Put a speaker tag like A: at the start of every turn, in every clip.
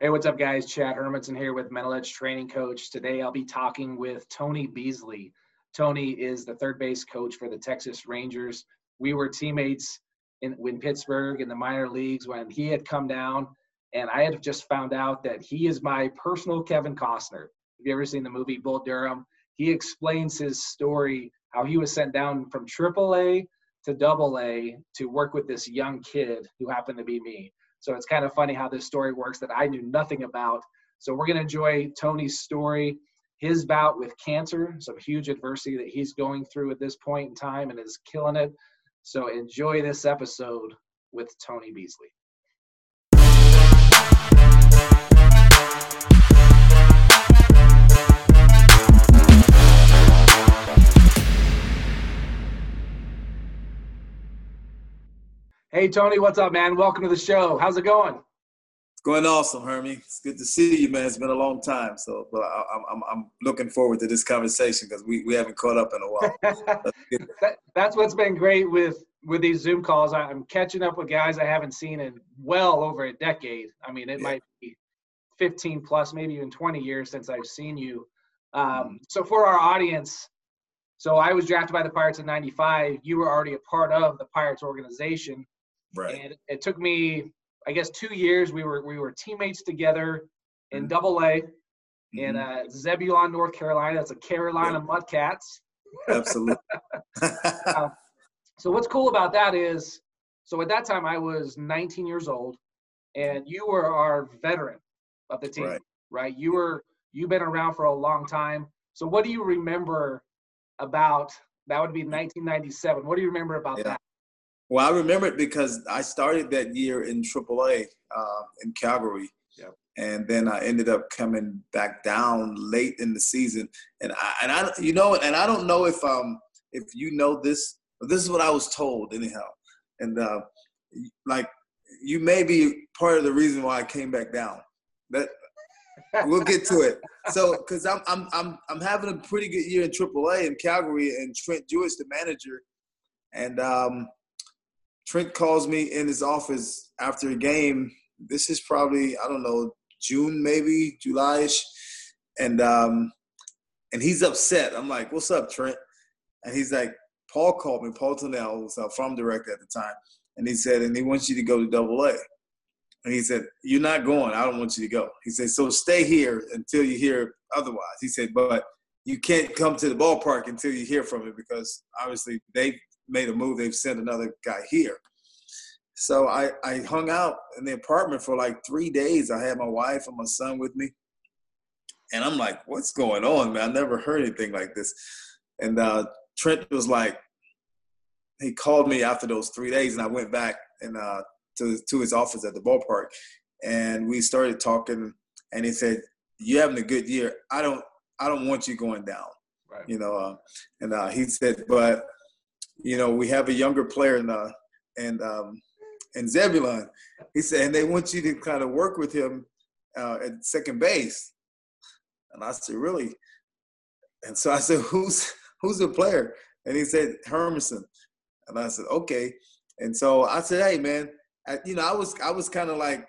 A: Hey, what's up, guys? Chad Hermanson here with Mental Edge Training Coach. Today I'll be talking with Tony Beasley. Tony is the third base coach for the Texas Rangers. We were teammates in, in Pittsburgh in the minor leagues when he had come down, and I had just found out that he is my personal Kevin Costner. Have you ever seen the movie Bull Durham? He explains his story, how he was sent down from AAA to Double A to work with this young kid who happened to be me. So it's kind of funny how this story works that I knew nothing about. So we're going to enjoy Tony's story, his bout with cancer, some huge adversity that he's going through at this point in time and is killing it. So enjoy this episode with Tony Beasley. Hey Tony, what's up, man? Welcome to the show. How's it going?
B: It's going awesome, Hermie. It's good to see you, man. It's been a long time, so but I, am I'm, I'm looking forward to this conversation because we, we haven't caught up in a while.
A: that, that's what's been great with with these Zoom calls. I'm catching up with guys I haven't seen in well over a decade. I mean, it yeah. might be 15 plus, maybe even 20 years since I've seen you. Um, mm-hmm. so for our audience, so I was drafted by the Pirates in '95. You were already a part of the Pirates organization.
B: Right.
A: And it took me, I guess, two years. We were we were teammates together in mm-hmm. Double A mm-hmm. in uh, Zebulon, North Carolina. That's a Carolina yeah. Mudcats.
B: Absolutely.
A: uh, so what's cool about that is, so at that time I was 19 years old, and you were our veteran of the team, right? right? You were you've been around for a long time. So what do you remember about? That would be 1997. What do you remember about yeah. that?
B: Well, I remember it because I started that year in AAA uh, in Calgary.
A: Yep.
B: And then I ended up coming back down late in the season, and I and I you know and I don't know if um if you know this, but this is what I was told anyhow, and uh, like you may be part of the reason why I came back down. That we'll get to it. So, because I'm I'm I'm I'm having a pretty good year in AAA in Calgary, and Trent Jewett, the manager, and um, Trent calls me in his office after a game. This is probably I don't know June maybe Julyish, and um, and he's upset. I'm like, "What's up, Trent?" And he's like, "Paul called me. Paul Tinnell was our farm director at the time, and he said, and he wants you to go to Double A." And he said, "You're not going. I don't want you to go." He said, "So stay here until you hear otherwise." He said, "But you can't come to the ballpark until you hear from it because obviously they made a move. They've sent another guy here. So I, I hung out in the apartment for like three days. I had my wife and my son with me. And I'm like, what's going on, man? I never heard anything like this. And uh, Trent was like, he called me after those three days, and I went back and uh, to to his office at the ballpark, and we started talking. And he said, "You're having a good year? I don't I don't want you going down."
A: Right.
B: You know, uh, and uh, he said, "But you know, we have a younger player in the and um, and Zebulon. He said, and they want you to kind of work with him uh, at second base. And I said, really? And so I said, who's who's the player? And he said, Hermanson. And I said, okay. And so I said, hey man, I, you know, I was I was kind of like,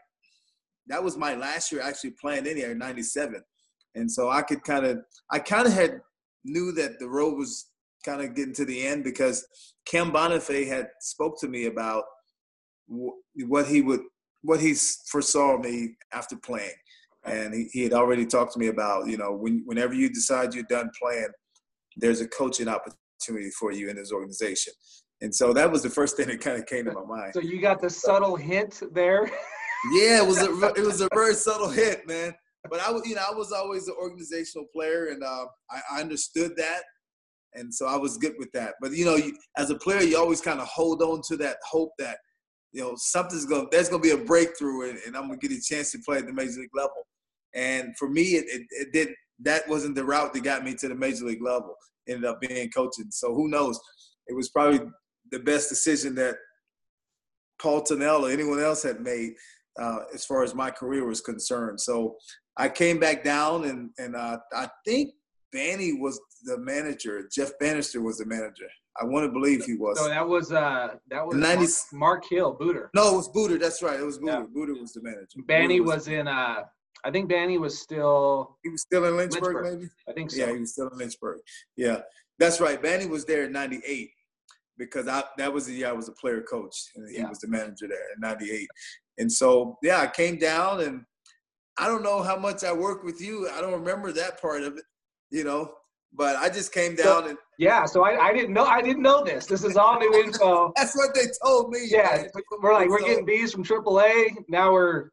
B: that was my last year actually playing in here in '97, and so I could kind of I kind of had knew that the road was kind of getting to the end because Cam Bonifay had spoke to me about what he would what he foresaw me after playing. And he, he had already talked to me about you know when, whenever you decide you're done playing there's a coaching opportunity for you in this organization. And so that was the first thing that kind of came to my mind.
A: So you got the subtle hint there?
B: Yeah it was a it was a very subtle hint man. But i was you know i was always an organizational player and uh, I, I understood that and so i was good with that but you know you, as a player you always kind of hold on to that hope that you know, something's going to there's going to be a breakthrough and, and, I'm going to get a chance to play at the major league level. And for me, it, it, it, did that wasn't the route that got me to the major league level. Ended up being coaching. So who knows? It was probably the best decision that Paul Tinnell or anyone else had made uh, as far as my career was concerned. So I came back down, and and uh, I think Banny was the manager. Jeff Banister was the manager. I want to believe he was.
A: So that was uh that was 90, Mark, Mark Hill, Booter.
B: No, it was Booter. That's right. It was Booter. Yeah. Booter was the manager.
A: Banny was, was, in uh I think Banny was still.
B: He was still in Lynchburg,
A: Lynchburg.
B: maybe.
A: I think so.
B: Yeah, he was still in Lynchburg. Yeah, that's right. Banny was there in '98 because I that was the year I was a player coach and he
A: Yeah.
B: was the manager there in '98. And so yeah, I came down and I don't know how much I worked with you. I don't remember that part of it, you know. But I just came
A: So-
B: down and
A: Yeah, so I, I didn't know I didn't know this. This is all new info.
B: that's what they told me.
A: Yeah,
B: man.
A: we're like we're
B: So-
A: getting B's from AAA. Now we're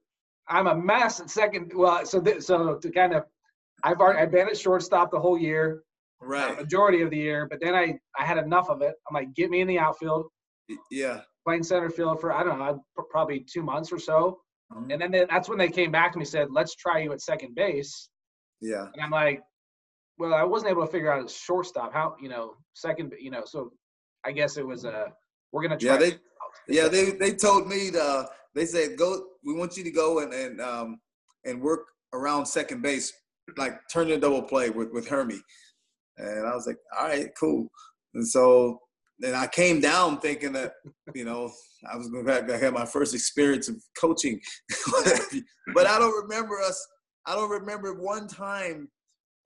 A: I'm a mess at second. Well, so th- so to kind of I've already I've been at shortstop the whole year, uh,
B: right.
A: majority of the year, but then I I had enough of it. I'm like, get me in the outfield,
B: Yeah.
A: playing center field for I don't know probably two months or so,
B: Mhm.
A: and then they, that's when they came back to me said, let's try you at second base,
B: Yeah.
A: and I'm like, well, I wasn't able to figure out a shortstop how you know second you know so I guess it was a we're gonna try.
B: Yeah, they yeah, they they told me to, they said go we want you to go and and um and work around second base, like turn the double play with, with Hermie. And I was like, all right, cool. And so then I came down thinking that, you know, I was gonna have, have my first experience of coaching. but I don't remember us I don't remember one time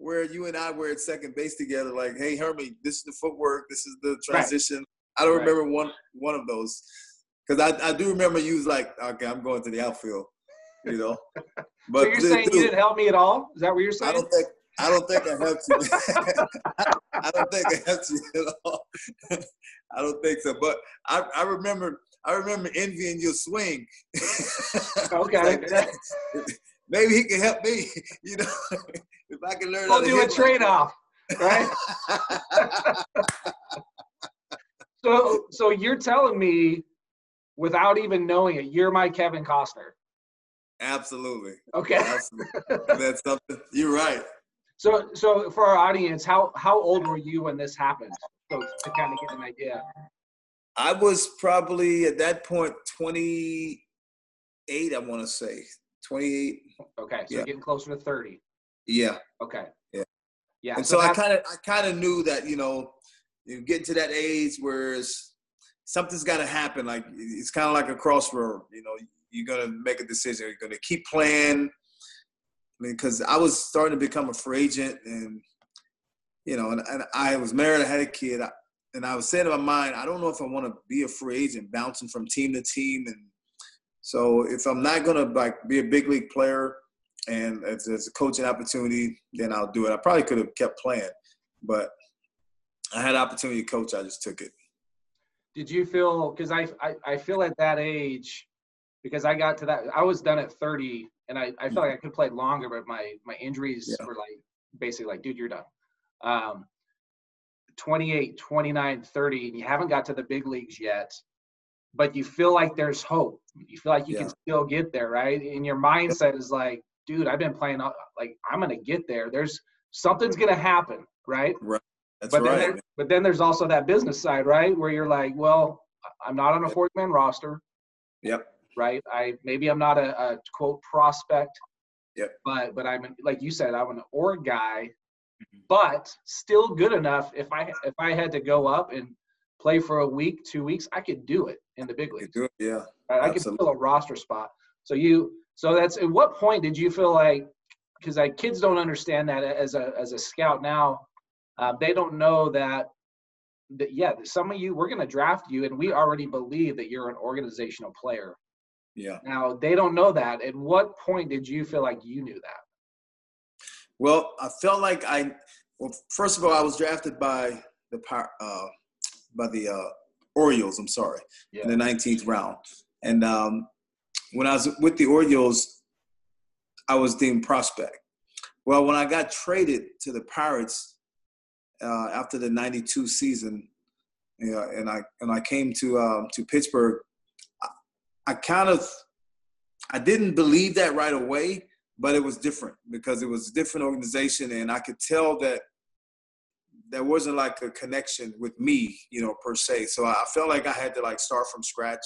B: where you and I were at second base together, like, hey Hermie, this is the footwork, this is the
A: Right.
B: transition. I don't
A: Right.
B: remember one one of those. Because I, I do remember you was like, okay, I'm going to the outfield, you know. But
A: so you're saying
B: dude,
A: you didn't help me at all? Is that what you're saying?
B: I don't think I don't think I helped you. I don't think I helped you at all. I don't think so. But I, I remember I remember envying your swing.
A: Okay.
B: Like, maybe he can help me, you know, if I can learn.
A: We'll do a trade off, right? So, so you're telling me, without even knowing it, you're my Kevin Costner.
B: Absolutely.
A: Okay.
B: Absolutely. That's something. You're right.
A: So, so for our audience, how how old were you when this happened? So to kind of get an idea.
B: I was probably at that point 28, I want to say. 28.
A: Okay, so
B: Yeah.
A: getting closer to thirty.
B: Yeah.
A: Okay.
B: Yeah.
A: Yeah.
B: And so, I kind of I kind of knew that, you know, you get to that age where something's got to happen. Like it's kind of like a crossroad, you know, you're going to make a decision. You're going to keep playing. I mean, because I was starting to become a free agent and, you know, and, and I was married, I had a kid. I, and I was saying in my mind, I don't know if I want to be a free agent, bouncing from team to team. And so if I'm not going to like be a big league player and it's, it's a coaching opportunity, then I'll do it. I probably could have kept playing, but I had opportunity to coach. I just took it.
A: Did you feel? Because I, I I feel at that age, because I got to that. I was done at thirty, and I I felt like I could play longer, but my my injuries
B: Yeah.
A: were like basically like, dude, you're done. Um, 28, 29, 30, and you haven't got to the big leagues yet, but you feel like there's hope. You feel like you can still get there, right? And your mindset is like, dude, I've been playing, like, I'm going to get there. There's something's going to happen, right? Right.
B: That's
A: but then,
B: right.
A: there, but then there's also that business side, right? Where you're like, well, I'm not on a
B: Yep.
A: 40 man roster,
B: Yep.
A: right? I maybe I'm not a, a quote prospect,
B: Yep.
A: but but I'm like you said, I'm an org guy,
B: Mhm.
A: but still good enough. If I if I had to go up and play for a week, two weeks, I could do it in the big leagues.
B: it, Yeah.
A: Right? I could fill a roster spot. So you so that's at what point did you feel like because like kids don't understand that as a as a scout now, uh, they don't know that that yeah, some of you we're going to draft you and we already believe that you're an organizational player.
B: Yeah.
A: Now they don't know that. At what point did you feel like you knew that?
B: Well, I felt like I. Well, first of all, I was drafted by the uh, by the uh, Orioles. I'm sorry,
A: Yeah.
B: in the 19th round. And um, when I was with the Orioles, I was deemed prospect. Well, when I got traded to the Pirates uh, after the '92 season, you know, and I and I came to um, to Pittsburgh, I, I kind of I didn't believe that right away, but it was different because it was a different organization, and I could tell that there wasn't like a connection with me, you know, per se. So I felt like I had to like start from scratch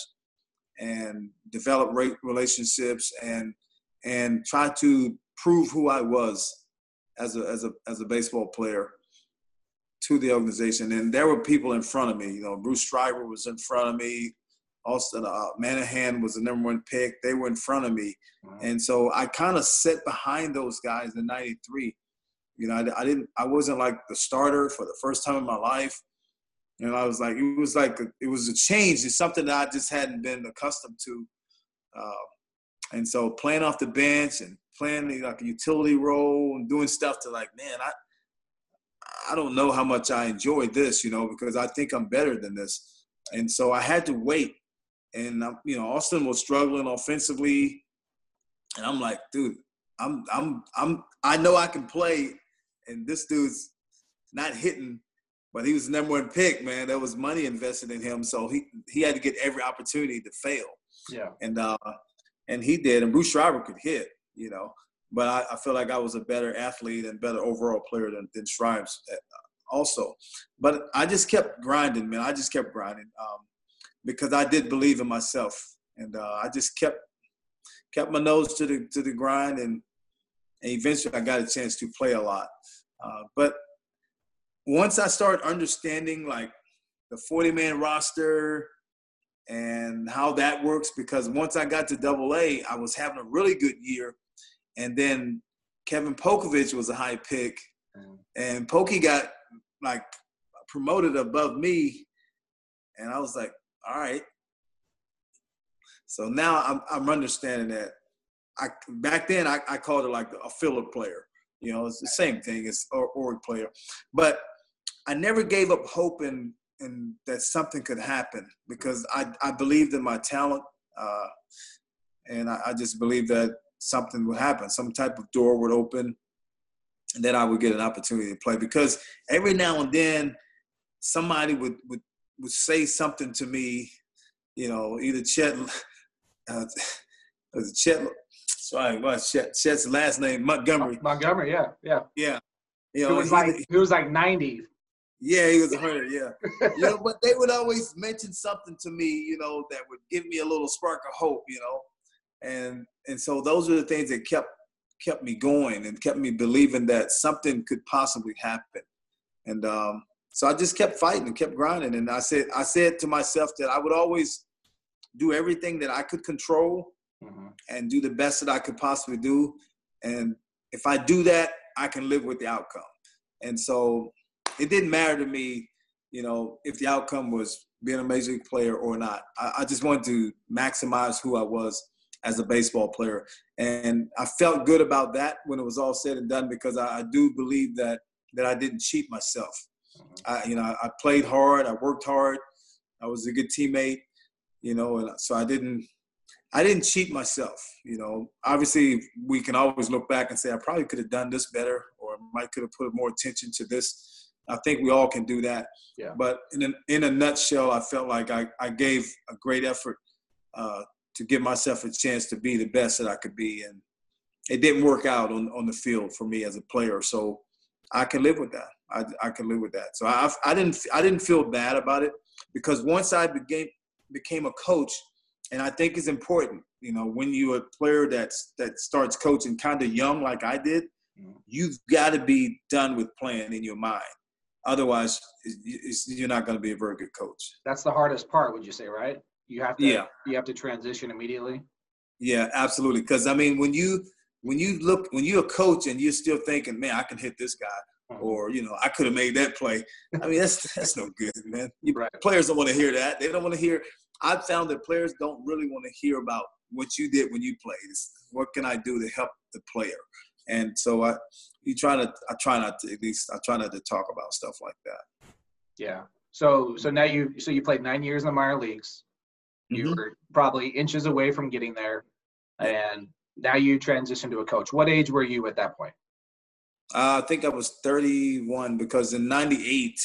B: and develop relationships and and try to prove who I was as a as a as a baseball player to the organization. And there were people in front of me. You know, Bruce Schreiber was in front of me. Austin uh, Manahan was the number one pick. They were in front of me,
A: Wow.
B: and so I kind of sat behind those guys in '93. You know, I, I, didn't. I wasn't like the starter for the first time in my life, and I was like, it was like a, it was a change. It's something that I just hadn't been accustomed to, uh, and so playing off the bench and playing like a utility role and doing stuff to like, man, I I don't know how much I enjoyed this, you know, because I think I'm better than this. And so I had to wait. And, um, you know, Austin was struggling offensively. And I'm like, dude, I'm, I'm, I'm, I know I can play. And this dude's not hitting, but he was the number one pick, man. There was money invested in him. So he, he had to get every opportunity to fail.
A: Yeah.
B: And, uh, and he did. And Bruce Schreiber could hit, you know but I, I, feel like I was a better athlete and better overall player than, than Stripes also. But I just kept grinding, man. I just kept grinding um, because I did believe in myself, and uh, I just kept kept my nose to the to the grind, and, and eventually I got a chance to play a lot. Uh, but once I started understanding like the 40 man roster and how that works, because once I got to Double A, I was having a really good year and then Kevin Polcovich was a high pick, and Pokey got like promoted above me, and I was like, all right. So now I'm I'm understanding that. I back then I, I called it like a filler player. You know, it's the same thing as or org player, but I never gave up hope in, in that something could happen because I I believed in my talent, uh, and I, I just believed that something would happen, some type of door would open, and then I would get an opportunity to play. Because every now and then, somebody would would, would say something to me, you know, either Chet, uh, Chet, sorry, what Chet, Chet's last name Montgomery.
A: Montgomery, yeah, yeah,
B: yeah. You
A: know, he was he, like he was like ninety.
B: Yeah, he was a hundred. Yeah, you know, but they would always mention something to me, you know, that would give me a little spark of hope, you know and and so those are the things that kept kept me going and kept me believing that something could possibly happen and um, so i just kept fighting and kept grinding and i said i said to myself that i would always do everything that i could control mm-hmm. and do the best that i could possibly do and if i do that i can live with the outcome and so it didn't matter to me you know if the outcome was being a major league player or not I, I just wanted to maximize who i was as a baseball player. And I felt good about that when it was all said and done because I, I do believe that that I didn't cheat myself. Mm-hmm. I, you know, I played hard, I worked hard, I was a good teammate, you know, and so I didn't I didn't cheat myself. You know, obviously we can always look back and say I probably could have done this better, or might could have put more attention to this. I think we all can do that.
A: Yeah.
B: But in a, in a nutshell, I felt like I, I gave a great effort uh, to give myself a chance to be the best that I could be. And it didn't work out on, on the field for me as a player. So I can live with that. I, I can live with that. So I, I didn't I didn't feel bad about it because once I became became a coach, and I think it's important, you know, when you're a player that's that starts coaching kind of young like I did, mm-hmm. you've got to be done with playing in your mind. Otherwise, it's, it's, you're not going to be a very good coach.
A: That's the hardest part, would you say, right? You have to
B: yeah.
A: you have to transition immediately.
B: Yeah, absolutely. Because I mean, when you when you look when you're a coach and you're still thinking, man, I can hit this guy, mm-hmm. or you know, I could have made that play. I mean, that's that's no good, man. You, right. Players don't want to hear that. They don't want to hear. I've found that players don't really want to hear about what you did when you played. It's, what can I do to help the player? And so I, you try to, I try not to at least I try not to talk about stuff like that.
A: Yeah. So so now you so you played nine years in the minor leagues. You mm-hmm. were probably inches away from getting there, and now you transition to a coach. What age were you at that point?
B: Uh, I think I was 31 because in '98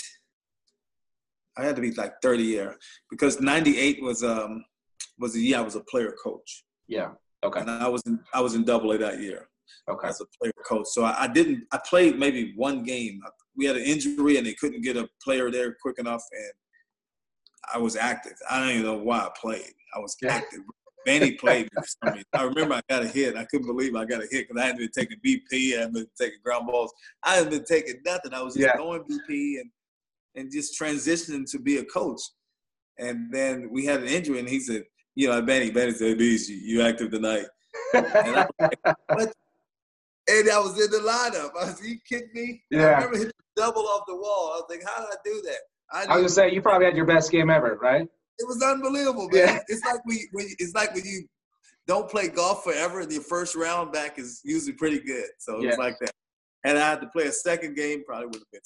B: I had to be like 30 year because '98 was um was the year I was a player coach.
A: Yeah. Okay.
B: And I was in I was in Double A that year.
A: Okay.
B: As a player coach, so I, I didn't. I played maybe one game. We had an injury and they couldn't get a player there quick enough, and I was active. I don't even know why I played. I was yeah. active. Manny played. I remember I got a hit. I couldn't believe I got a hit because I hadn't been taking BP. I hadn't been taking ground balls. I hadn't been taking nothing. I was just yeah. going BP and and just transitioning to be a coach. And then we had an injury, and he said, you know, Benny, Benny said, "Bees, you, you active tonight?" and, I like, and I was in the lineup. I was, you kidding me?
A: Yeah.
B: I remember hitting the double off the wall. I was like, how did I do that?
A: I, I was gonna say you probably had your best game ever, right?
B: It was unbelievable, man. Yeah. It's like we, when, it's like when you don't play golf forever, and your first round back is usually pretty good. So yeah. it's like that. And I had to play a second game, probably would have been.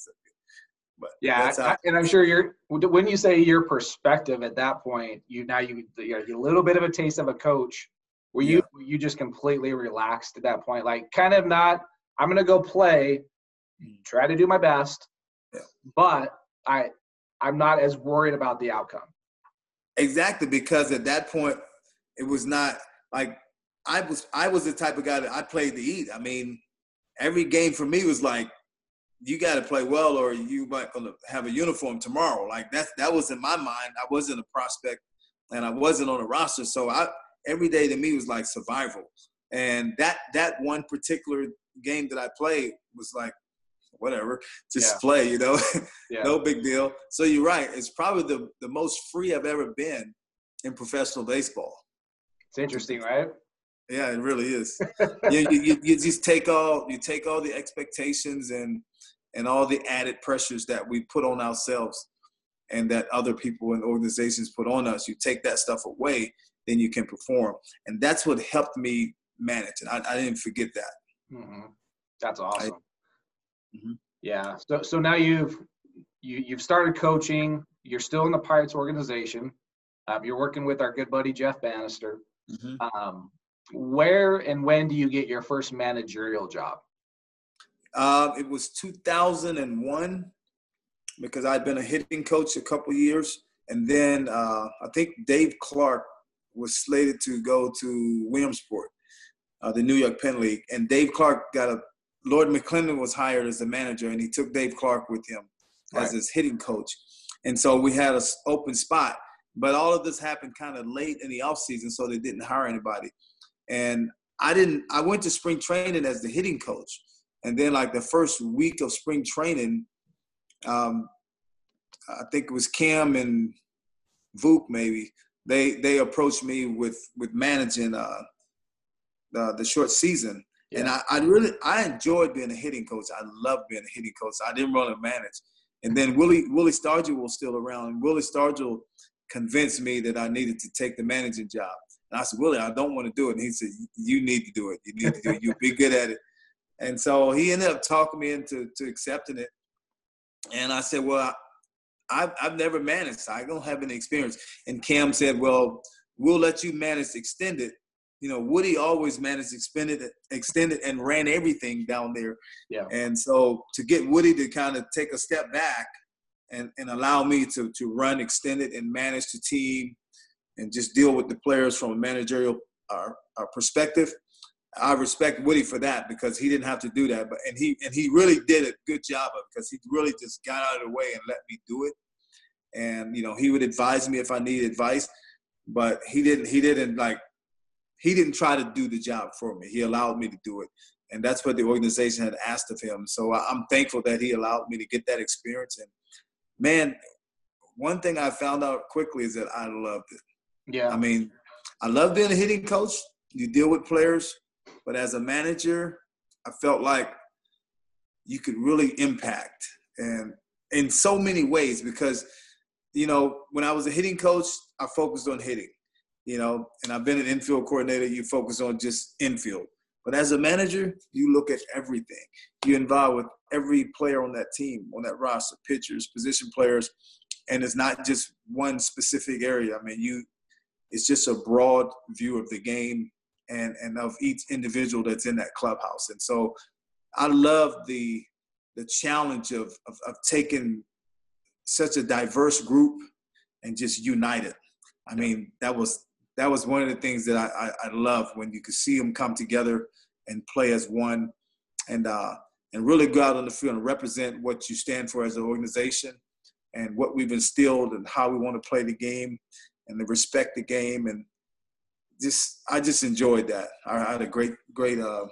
A: But yeah, I, and I'm sure you're when you say your perspective at that point, you now you you a little bit of a taste of a coach. Were you yeah. were you just completely relaxed at that point, like kind of not? I'm gonna go play, try to do my best, yeah. but I I'm not as worried about the outcome.
B: Exactly, because at that point, it was not like I was. I was the type of guy that I played to eat. I mean, every game for me was like, you got to play well, or you might gonna have a uniform tomorrow. Like that. That was in my mind. I wasn't a prospect, and I wasn't on a roster. So I every day to me was like survival. And that that one particular game that I played was like whatever, just yeah. play, you know, yeah. no big deal. So you're right. It's probably the, the most free I've ever been in professional baseball.
A: It's interesting, right?
B: Yeah, it really is. you, you, you just take all you take all the expectations and and all the added pressures that we put on ourselves and that other people and organizations put on us. You take that stuff away, then you can perform, and that's what helped me manage. And I, I didn't forget that.
A: Mm-hmm. That's awesome. Mm-hmm. Yeah. So so now you've you you've started coaching. You're still in the Pirates organization. Um, you're working with our good buddy Jeff Banister. Mm-hmm. Um, where and when do you get your first managerial job?
B: Uh, it was 2001 because I'd been a hitting coach a couple years, and then uh, I think Dave Clark was slated to go to Williamsport, uh, the New York Penn League, and Dave Clark got a Lloyd McClendon was hired as the manager, and he took Dave Clark with him right. as his hitting coach. And so we had an open spot. But all of this happened kind of late in the off season, so they didn't hire anybody. And I didn't. I went to spring training as the hitting coach, and then like the first week of spring training, um, I think it was Cam and Vuk maybe. They they approached me with with managing uh, the, the short season, yeah. And I, I really I enjoyed being a hitting coach. I love being a hitting coach. I didn't want to manage. And then Willie Willie Stargell was still around. And Willie Stargell convinced me that I needed to take the managing job. And I said, Willie, I don't want to do it. And he said, You need to do it. You need to do it. You'll be good at it. And so he ended up talking me into to accepting it. And I said, Well, I, have I've never managed. I don't have any experience. And Cam said, Well, we'll let you manage extended you know, Woody always managed extended, extended, and ran everything down there.
A: Yeah.
B: And so to get Woody to kind of take a step back and, and allow me to to run extended and manage the team and just deal with the players from a managerial uh, uh, perspective, I respect Woody for that because he didn't have to do that. But and he and he really did a good job of it because he really just got out of the way and let me do it. And you know, he would advise me if I needed advice, but he didn't. He didn't like he didn't try to do the job for me. He allowed me to do it. And that's what the organization had asked of him. So I'm thankful that he allowed me to get that experience. And man, one thing I found out quickly is that I loved it.
A: Yeah.
B: I mean, I love being a hitting coach. You deal with players, but as a manager, I felt like you could really impact and in so many ways because you know when I was a hitting coach, I focused on hitting you know, and I've been an infield coordinator, you focus on just infield. But as a manager, you look at everything. You involve with every player on that team, on that roster, pitchers, position players, and it's not just one specific area. I mean, you it's just a broad view of the game and and of each individual that's in that clubhouse. And so I love the the challenge of of, of taking such a diverse group and just unite it. I mean, that was that was one of the things that I, I, I love when you could see them come together and play as one and uh, and really go out on the field and represent what you stand for as an organization and what we've instilled and how we want to play the game and to respect the game and just I just enjoyed that. I had a great great uh,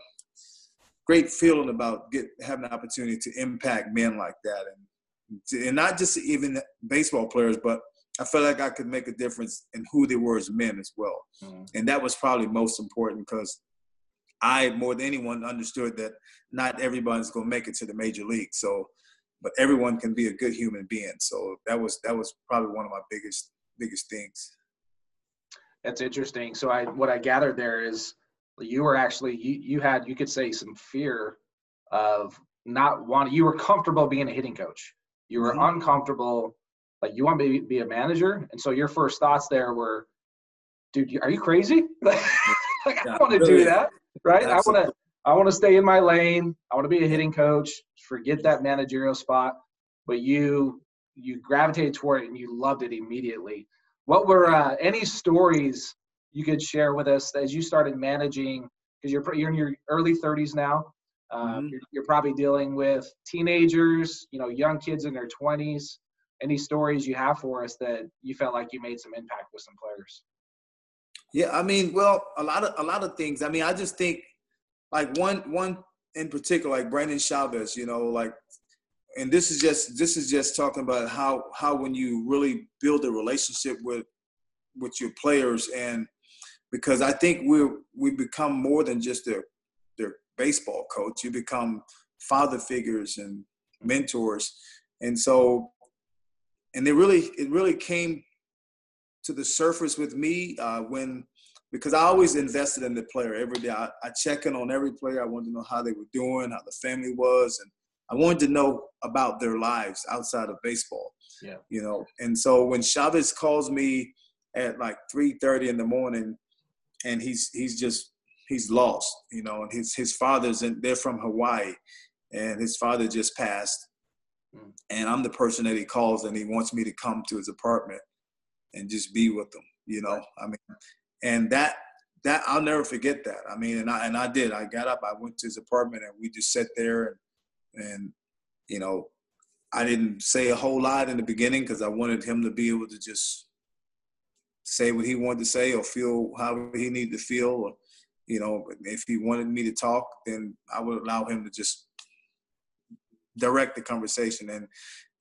B: great feeling about get having the opportunity to impact men like that and to, and not just even baseball players but I felt like I could make a difference in who they were as men as well. Mm. And that was probably most important because I, more than anyone, understood that not everybody's going to make it to the major league. So, but everyone can be a good human being. So that was that was probably one of my biggest biggest things.
A: That's interesting. So I what I gathered there is you were actually you you had you could say some fear of not wanting you were comfortable being a hitting coach. You were mm-hmm. uncomfortable like you want to be, be a manager and so your first thoughts there were dude are you crazy like yeah, i want to really, do that right absolutely. i want to i want to stay in my lane i want to be a hitting coach forget that managerial spot but you you gravitated toward it and you loved it immediately what were uh, any stories you could share with us as you started managing because you're you're in your early 30s now um, mm-hmm. you're, you're, probably dealing with teenagers you know young kids in their 20s any stories you have for us that you felt like you made some impact with some players?
B: Yeah, I mean, well, a lot of a lot of things. I mean, I just think like one one in particular, like Brandon Chavez, you know, like and this is just this is just talking about how how when you really build a relationship with with your players and because I think we we become more than just their their baseball coach. You become father figures and mentors. And so and it really it really came to the surface with me uh, when because I always invested in the player every day. I, I check in on every player. I wanted to know how they were doing, how the family was, and I wanted to know about their lives outside of baseball.
A: Yeah.
B: You know, and so when Chavez calls me at like three thirty in the morning, and he's he's just he's lost. You know, and his his father's and they're from Hawaii, and his father just passed, Mm. And I'm the person that he calls and he wants me to come to his apartment and just be with him, you know. I mean, and that that I'll never forget that. I mean, and I and I did. I got up, I went to his apartment and we just sat there and and you know, I didn't say a whole lot in the beginning because I wanted him to be able to just say what he wanted to say or feel how he needed to feel or you know, if he wanted me to talk, then I would allow him to just direct the conversation. And,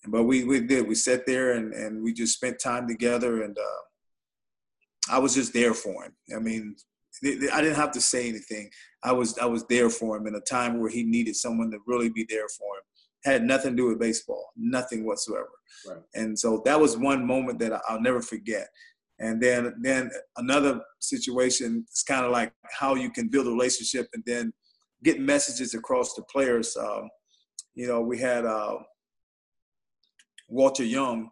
B: but we, we did, we sat there and, and we just spent time together and uh, I was just there for him. I mean, I didn't have to say anything. I was, I was there for him in a time where he needed someone to really be there for him. Had nothing to do with baseball, nothing whatsoever. Right. And so that was one moment that I'll never forget. And then, then another situation is kind of like how you can build a relationship and then get messages across to players. Um, you know, we had uh, Walter Young,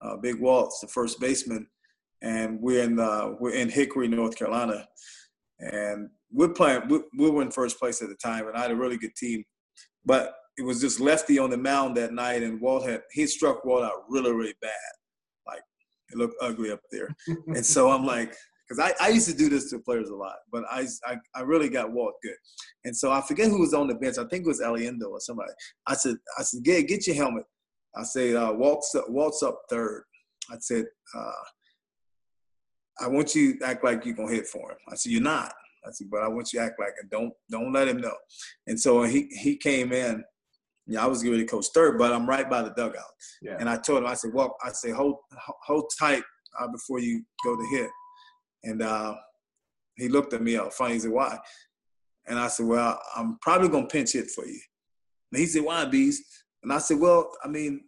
B: uh, Big Walt's the first baseman, and we're in uh, we're in Hickory, North Carolina, and we're playing. We, we were in first place at the time, and I had a really good team, but it was just lefty on the mound that night, and Walt had he struck Walt out really really bad, like it looked ugly up there, and so I'm like, because I, I used to do this to players a lot, but I, I, I really got Walt good. And so I forget who was on the bench. I think it was Aliendo or somebody. I said, I said, get, get your helmet. I said, uh, Walt's, up, Walt's up third. I said, uh, I want you to act like you're gonna hit for him. I said, you're not. I said, but I want you to act like it. Don't don't let him know. And so he he came in. Yeah, I was getting ready to coach third, but I'm right by the dugout. Yeah. And I told him, I said, well, I said, hold hold tight uh, before you go to hit. And uh, he looked at me all funny. He said, why? And I said, well, I'm probably going to pinch hit for you. And he said, why, Bees? And I said, well, I mean,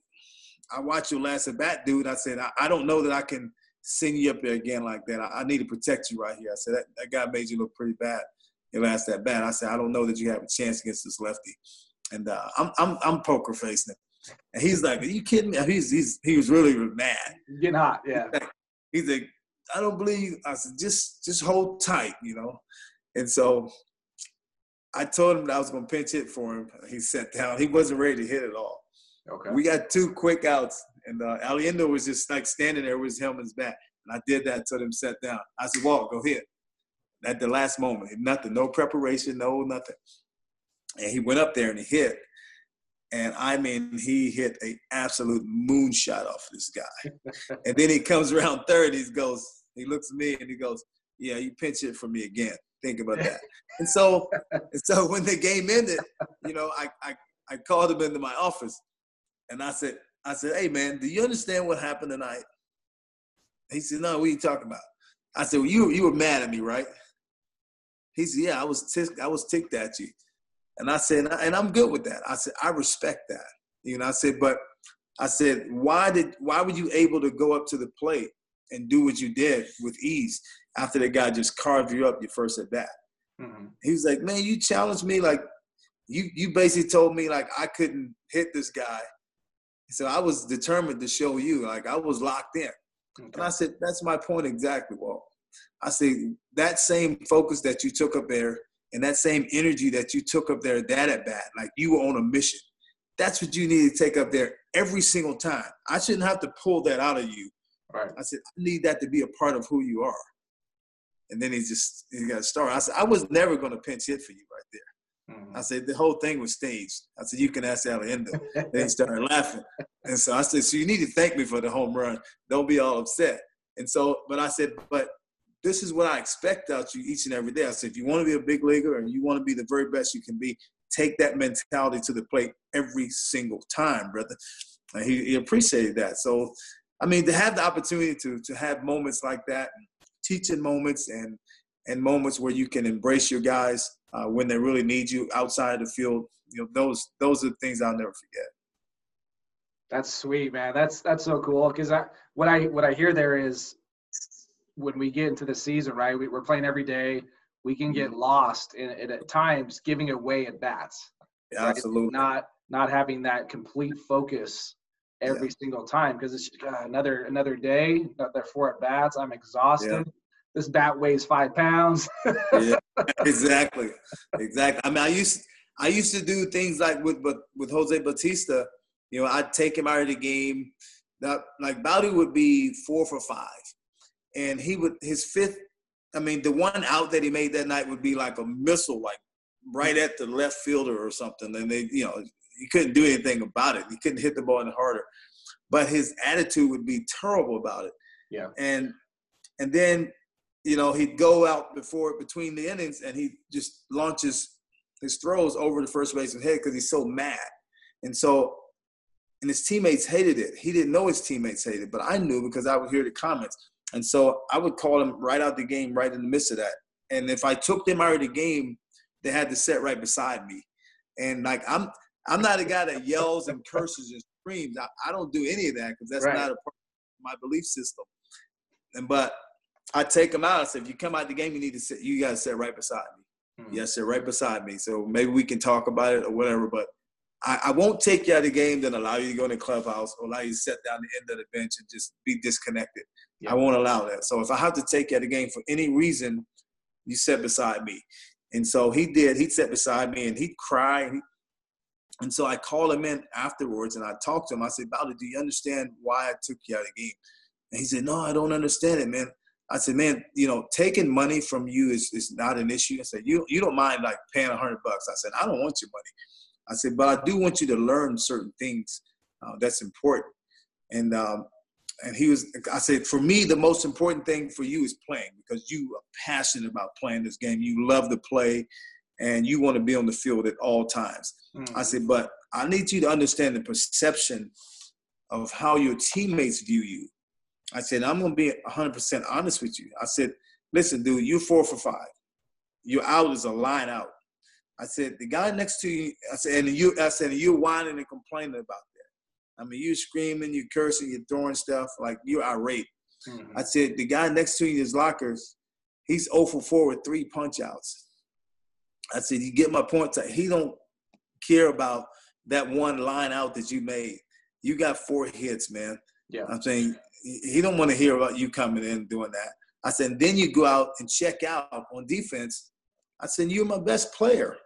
B: I watched your last at bat, dude. I said, I, I, don't know that I can send you up there again like that. I, I need to protect you right here. I said, that, that guy made you look pretty bad your last that bad. I said, I don't know that you have a chance against this lefty. And uh, I'm, I'm, I'm poker facing. And he's like, Are you kidding me? He's, he's, he was really mad.
A: Getting hot, yeah.
B: He's like, I don't believe. I said, just just hold tight, you know. And so I told him that I was gonna pinch hit for him. He sat down. He wasn't ready to hit at all. Okay. We got two quick outs, and uh, Aliendo was just like standing there with his helmet's back. And I did that, told them sat down. I said, Walt, go hit. At the last moment, nothing, no preparation, no nothing. And he went up there and he hit. And I mean, he hit a absolute moonshot off this guy. and then he comes around third, he goes, he looks at me and he goes, "Yeah, you pinch it for me again. Think about that." and so, and so when the game ended, you know, I, I I called him into my office, and I said, I said, "Hey man, do you understand what happened tonight?" He said, no, what are you talking about? I said, well, you, you were mad at me, right? He said, yeah, I was, ticked, I was ticked at you. And I said, and I'm good with that. I said, I respect that. You know, I said, but I said, why did, why were you able to go up to the plate and do what you did with ease after the guy just carved you up your first at bat? Mm-hmm. He was like, man, you challenged me like, you, you basically told me like I couldn't hit this guy. So I was determined to show you, like I was locked in. Okay. And I said, that's my point exactly, Walt. I said, that same focus that you took up there and that same energy that you took up there that at bat, like you were on a mission. That's what you need to take up there every single time. I shouldn't have to pull that out of you. Right. I said, I need that to be a part of who you are. And then he just he got started. I said, I was never going to pinch hit for you right there. Mm-hmm. I said, the whole thing was staged. I said, you can ask Aliendo. they started laughing. And so I said, so you need to thank me for the home run. Don't be all upset. And so, but I said, but this is what I expect out you each and every day. I said, if you want to be a big leaguer and you want to be the very best you can be, take that mentality to the plate every single time, brother. And he, he appreciated that. So, I mean, to have the opportunity to to have moments like that, teaching moments and and moments where you can embrace your guys uh, when they really need you outside the field, you know, those those are the things I'll never forget.
A: That's sweet, man. That's that's so cool. Because I what I what I hear there is when we get into the season, right? We, are playing every day. We can get mm-hmm. lost in, in at times giving away at bats.
B: Yeah, right? absolutely.
A: Not not having that complete focus every yeah. single time because it's uh, another another day, another four at bats. I'm exhausted. Yeah. This bat weighs five pounds.
B: yeah, exactly, exactly. I mean, I used I used to do things like with but with Jose Bautista. You know, I'd take him out of the game. That like Bowdy would be four for five, and he would his fifth. I mean, the one out that he made that night would be like a missile, like right at the left fielder or something. And they, you know, he couldn't do anything about it. He couldn't hit the ball any harder. But his attitude would be terrible about it.
A: Yeah.
B: And and then, you know, he'd go out before between the innings and he just launches his throws over the first baseman's head because he's so mad. And so and his teammates hated it. He didn't know his teammates hated it, but I knew because I would hear the comments. And so I would call him right out the game, right in the midst of that. And if I took them out of the game, they had to sit right beside me. And like I'm I'm not a guy that yells and curses and screams. I, I don't do any of that because that's right. not a part of my belief system. And but I take them out. I say, if you come out the game, you need to sit. You got to sit right beside me. Mm-hmm. Yes, sit right beside me. So maybe we can talk about it or whatever. But I, I, won't take you out of the game, then allow you to go in the clubhouse or allow you to sit down the end of the bench and just be disconnected. I won't allow that. So if I have to take you out of the game for any reason, you sit beside me. And so he did. He sat beside me and he cried. And, and so I called him in afterwards and I talked to him. I said, Bowder, do you understand why I took you out of the game? And he said, No, I don't understand it, man. I said, man, you know, taking money from you is, is not an issue. I said, you, you don't mind like paying a hundred bucks. I said, I don't want your money. I said, but I do want you to learn certain things uh, that's important. And um, and he was i said for me the most important thing for you is playing because you are passionate about playing this game you love to play and you want to be on the field at all times mm. i said but i need you to understand the perception of how your teammates view you i said i'm going to be 100% honest with you i said listen dude you're four for five your out is a line out i said the guy next to you i said and you i said you're whining and complaining about that. I mean, you're screaming, you're cursing, you're throwing stuff like you're irate. Mm-hmm. I said the guy next to you in his lockers, he's 0 for 4 with three punch outs. I said, you get my point. He don't care about that one line out that you made. You got four hits, man.
A: Yeah.
B: I'm saying he don't want to hear about you coming in doing that. I said, then you go out and check out on defense. I said, you're my best player.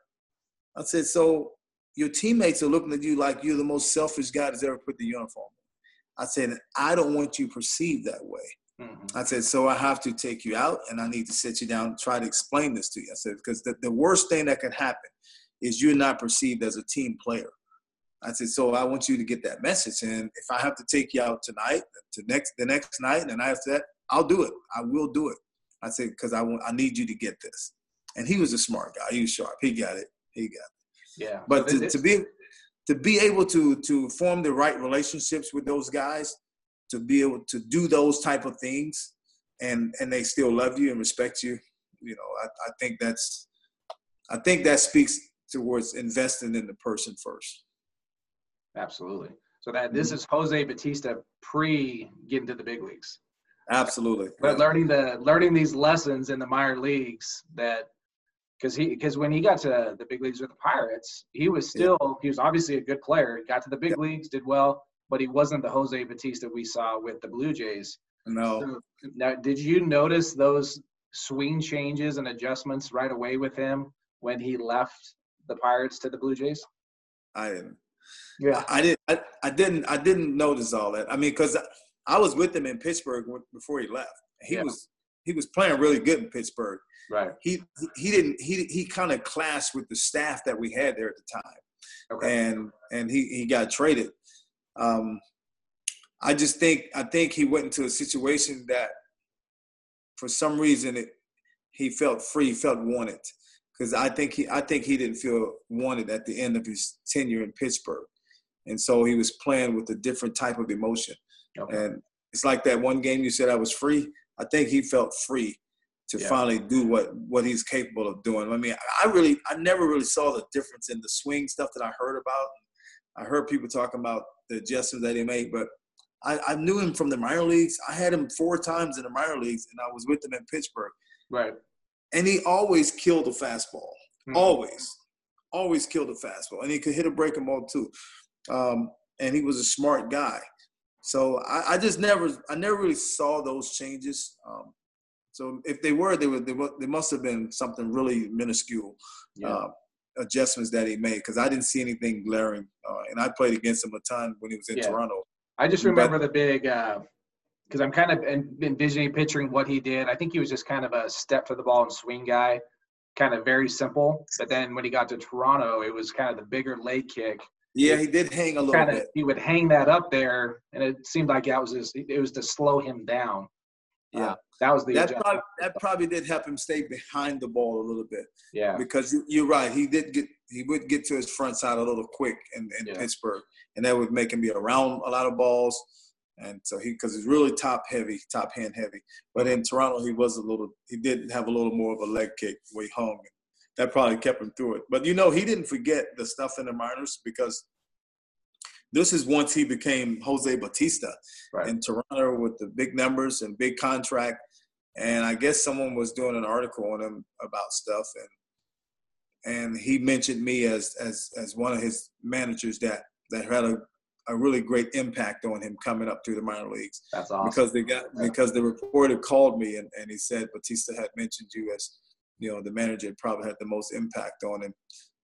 B: I said, so your teammates are looking at you like you're the most selfish guy that's ever put the uniform on. I said, I don't want you perceived that way. Mm-hmm. I said, so I have to take you out and I need to sit you down and try to explain this to you. I said, because the, the worst thing that can happen is you're not perceived as a team player. I said, so I want you to get that message. And if I have to take you out tonight, to next the next night, and I have that, I'll do it. I will do it. I said, because I want I need you to get this. And he was a smart guy. He was sharp. He got it. He got it.
A: Yeah.
B: But to, to be to be able to to form the right relationships with those guys, to be able to do those type of things and and they still love you and respect you you know i, I think that's i think that speaks towards investing in the person first
A: absolutely so that this mm-hmm. is jose bautista pre getting to the big leagues
B: absolutely
A: but learning the learning these lessons in the minor leagues that because he because when he got to the big leagues with the pirates he was still yeah. he was obviously a good player he got to the big yeah. leagues did well but he wasn't the Jose Bautista we saw with the Blue Jays.
B: No. So,
A: now, did you notice those swing changes and adjustments right away with him when he left the Pirates to the Blue Jays?
B: I didn't. Yeah, I, I didn't. I, I, didn't. I didn't notice all that. I mean, because I was with him in Pittsburgh before he left. He yeah. was he was playing really good in Pittsburgh.
A: Right.
B: He he didn't he he kind of clashed with the staff that we had there at the time. Okay. And and he he got traded. Um, I just think I think he went into a situation that, for some reason, it, he felt free, felt wanted, because I think he I think he didn't feel wanted at the end of his tenure in Pittsburgh, and so he was playing with a different type of emotion. Okay. And it's like that one game you said I was free. I think he felt free to yeah. finally do what what he's capable of doing. I mean, I really I never really saw the difference in the swing stuff that I heard about. I heard people talking about the adjustments that he made. But I, I knew him from the minor leagues. I had him four times in the minor leagues, and I was with him in Pittsburgh.
A: Right.
B: And he always killed a fastball. Mm-hmm. Always, always killed a fastball, and he could hit a breaking ball too. Um, and he was a smart guy. So I, I, just never, I never really saw those changes. Um, so if they were, they were, they, were, they must have been something really minuscule. Yeah. Uh, adjustments that he made because I didn't see anything glaring. Uh, and I played against him a ton when he was in yeah. Toronto.
A: I just remember but, the big because uh, I'm kind of envisioning, picturing what he did. I think he was just kind of a step to the ball and swing guy, kind of very simple. But then when he got to Toronto, it was kind of the bigger leg kick.
B: Yeah, he did hang a little
A: kind
B: of, bit.
A: He would hang that up there, and it seemed like that was his, it was to slow him down.
B: Yeah.
A: Uh, that was the
B: that probably, that probably did help him stay behind the ball a little bit.
A: Yeah.
B: Because you, are right. He did get he would get to his front side a little quick in, in yeah. Pittsburgh, and that would make him be around a lot of balls. And so he because he's really top heavy, top hand heavy. But in Toronto, he was a little he did have a little more of a leg kick where he hung. That probably kept him through it. But you know, he didn't forget the stuff in the minors because this is once he became Jose Bautista right. in Toronto with the big numbers and big contract. And I guess someone was doing an article on him about stuff, and and he mentioned me as as as one of his managers that that had a, a really great impact on him coming up through the minor leagues.
A: That's awesome.
B: Because they got because the reporter called me and, and he said Bautista had mentioned you as you know the manager probably had the most impact on him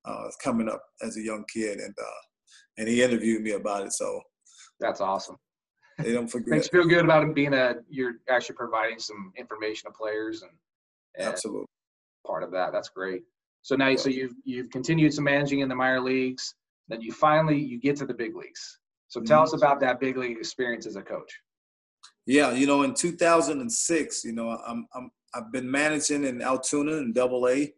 B: uh, coming up as a young kid and uh, and he interviewed me about it. So
A: that's awesome.
B: They don't forget.
A: Makes you feel good about him being a you're actually providing some information to players and,
B: and absolutely
A: part of that. That's great. So now, so you've you've continued some managing in the minor leagues. Then you finally you get to the big leagues. So tell mm-hmm. us about that big league experience as a coach.
B: Yeah, you know, in 2006, you know, I'm, I'm I've been managing in Altoona in Double A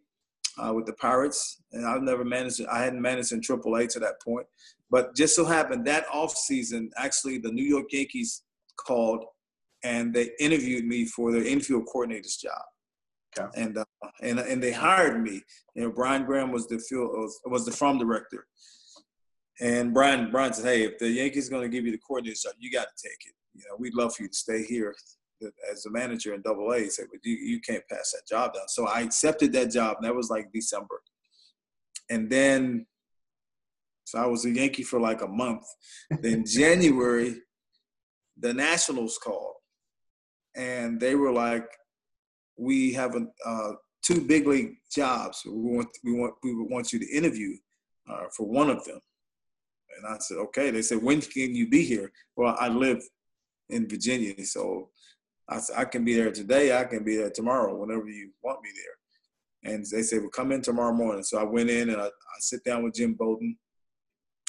B: uh, with the Pirates, and I've never managed. I hadn't managed in Triple A to that point. But just so happened that off season, actually, the New York Yankees called and they interviewed me for their infield coordinator's job. Okay. And uh, and and they hired me. You know, Brian Graham was the field was, was the farm director. And Brian Brian said, "Hey, if the Yankees going to give you the coordinator job, you got to take it. You know, we'd love for you to stay here as a manager in Double A." He said, "But you you can't pass that job down." So I accepted that job. And that was like December. And then so I was a Yankee for like a month. then January, the Nationals called, and they were like, "We have a, uh, two big league jobs. We want we want we want you to interview uh, for one of them." And I said, "Okay." They said, "When can you be here?" Well, I live in Virginia, so I said, "I can be there today. I can be there tomorrow. Whenever you want me there." And they said, "Well, come in tomorrow morning." So I went in and I, I sit down with Jim Bowden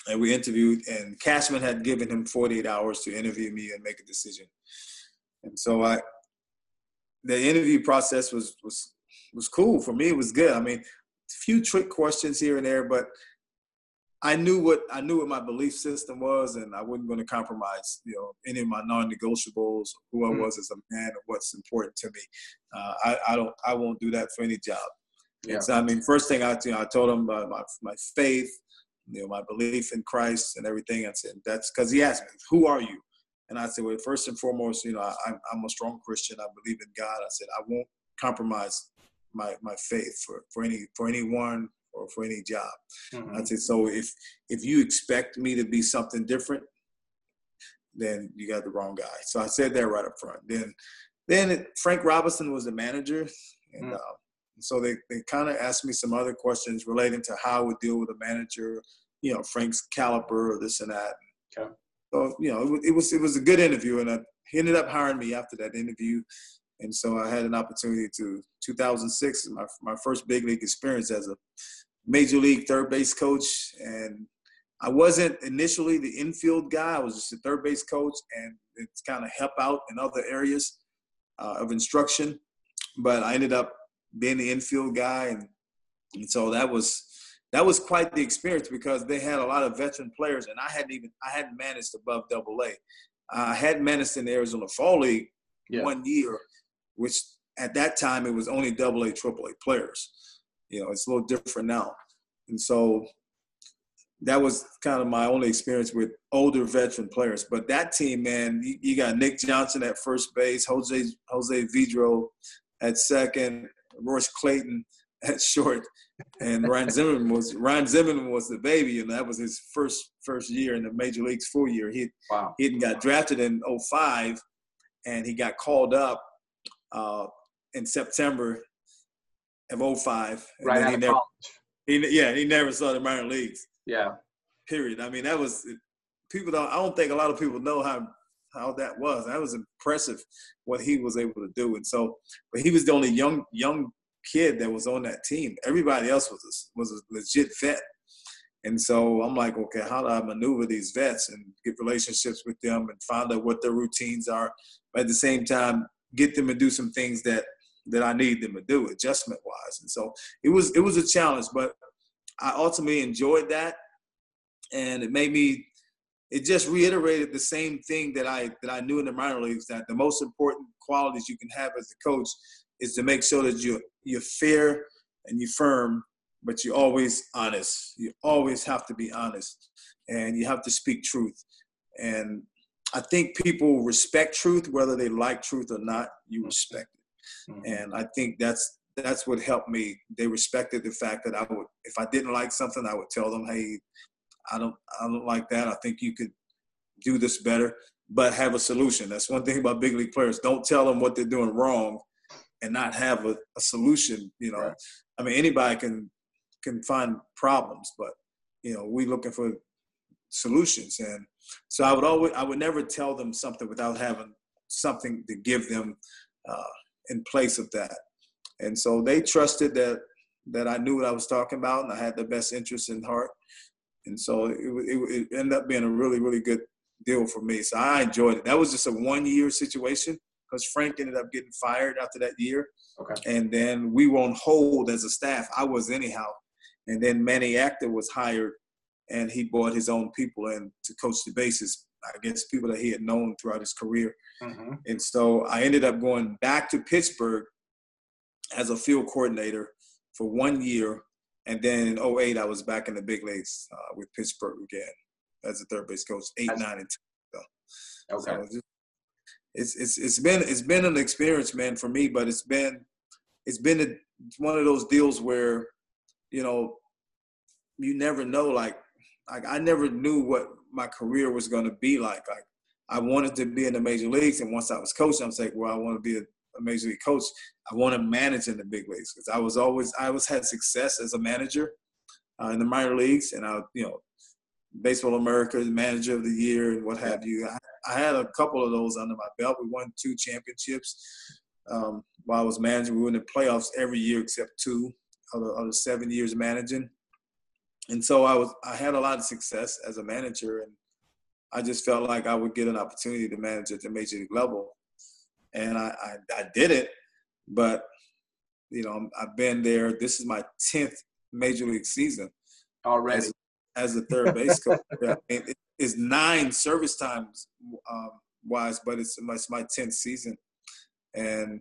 B: and we interviewed, and Cashman had given him 48 hours to interview me and make a decision. And so I, the interview process was was was cool for me. It was good. I mean, a few trick questions here and there, but I knew what I knew what my belief system was, and I wasn't going to compromise, you know, any of my non-negotiables, who I mm-hmm. was as a man, or what's important to me. Uh, I, I don't, I won't do that for any job. Yeah. So, I mean, first thing I, you know, I told him uh, my my faith, you know, my belief in Christ and everything. I said that's because he asked me, "Who are you?" And I said, "Well, first and foremost, you know, I, I'm a strong Christian. I believe in God." I said, "I won't compromise my my faith for for any for anyone or for any job. Mm-hmm. I said, so if if you expect me to be something different, then you got the wrong guy. So I said that right up front. Then then it, Frank Robinson was the manager, and mm-hmm. uh, so they, they kind of asked me some other questions relating to how I would deal with a manager, you know, Frank's caliber or this and that. Okay. So you know, it, it was it was a good interview, and I, he ended up hiring me after that interview. And so I had an opportunity to 2006 my my first big league experience as a major league third base coach. And I wasn't initially the infield guy. I was just a third base coach, and it's kind of help out in other areas uh, of instruction. But I ended up being the infield guy, and, and so that was that was quite the experience because they had a lot of veteran players, and I hadn't even I hadn't managed above Double A. I had managed in the Arizona Fall League yeah. one year, which at that time it was only double A, triple A players. You know, it's a little different now. And so that was kind of my only experience with older veteran players. But that team, man, you, you got Nick Johnson at first base, Jose Jose Vidro at second, Royce Clayton at short, and Ryan Zimmerman was Ryan Zimmerman was the baby, and that was his first first year in the major leagues, full year. He wow. he got drafted in 05, and he got called up uh, in September of 05.
A: right
B: he
A: never,
B: he, yeah, he never saw the minor leagues.
A: Yeah.
B: Period. I mean, that was people don't. I don't think a lot of people know how how that was. That was impressive what he was able to do. And so, but he was the only young young kid that was on that team. Everybody else was a, was a legit vet. And so I'm like, okay, how do I maneuver these vets and get relationships with them and find out what their routines are, but at the same time get them to do some things that that I need them to do adjustment wise. And so it was it was a challenge, but I ultimately enjoyed that, and it made me. It just reiterated the same thing that I that I knew in the minor leagues that the most important qualities you can have as a coach is to make sure that you you're fair and you're firm, but you're always honest. You always have to be honest, and you have to speak truth. And I think people respect truth, whether they like truth or not. You respect it. Mm-hmm. And I think that's that's what helped me. They respected the fact that I would, if I didn't like something, I would tell them, "Hey, I don't, I don't like that. I think you could do this better, but have a solution." That's one thing about big league players. Don't tell them what they're doing wrong, and not have a, a solution. You know, right. I mean, anybody can can find problems, but you know, we looking for solutions, and so I would always, I would never tell them something without having something to give them. Uh, in place of that. And so they trusted that that I knew what I was talking about and I had the best interest in heart. And so it, it, it ended up being a really, really good deal for me. So I enjoyed it. That was just a one year situation because Frank ended up getting fired after that year. Okay. And then we were on hold as a staff. I was anyhow. And then Manny Acta was hired and he brought his own people in to coach the bases against people that he had known throughout his career. Mm-hmm. And so I ended up going back to Pittsburgh as a field coordinator for one year. And then in 08, I was back in the big leagues uh, with Pittsburgh again as a third base coach, eight, That's, nine, and 10. So, okay. So it's, it's, it's been, it's been an experience, man, for me, but it's been, it's been a, one of those deals where, you know, you never know, like, like I never knew what my career was going to be like. Like I wanted to be in the major leagues, and once I was coaching, I'm saying, well, I want to be a, a major league coach. I want to manage in the big leagues because I was always I always had success as a manager uh, in the minor leagues, and I you know Baseball America Manager of the Year and what have you. I, I, had a couple of those under my belt. We won two championships um, while I was managing. We were in the playoffs every year except two of the, of the seven years managing and so I was I had a lot of success as a manager, and I just felt like I would get an opportunity to manage at the major league level, and I I, I did it, but you know I've been there. This is my tenth major league season
A: already.
B: As, as a third base coach. yeah, it, it's nine service times um, wise, but it's my, it's my tenth season, and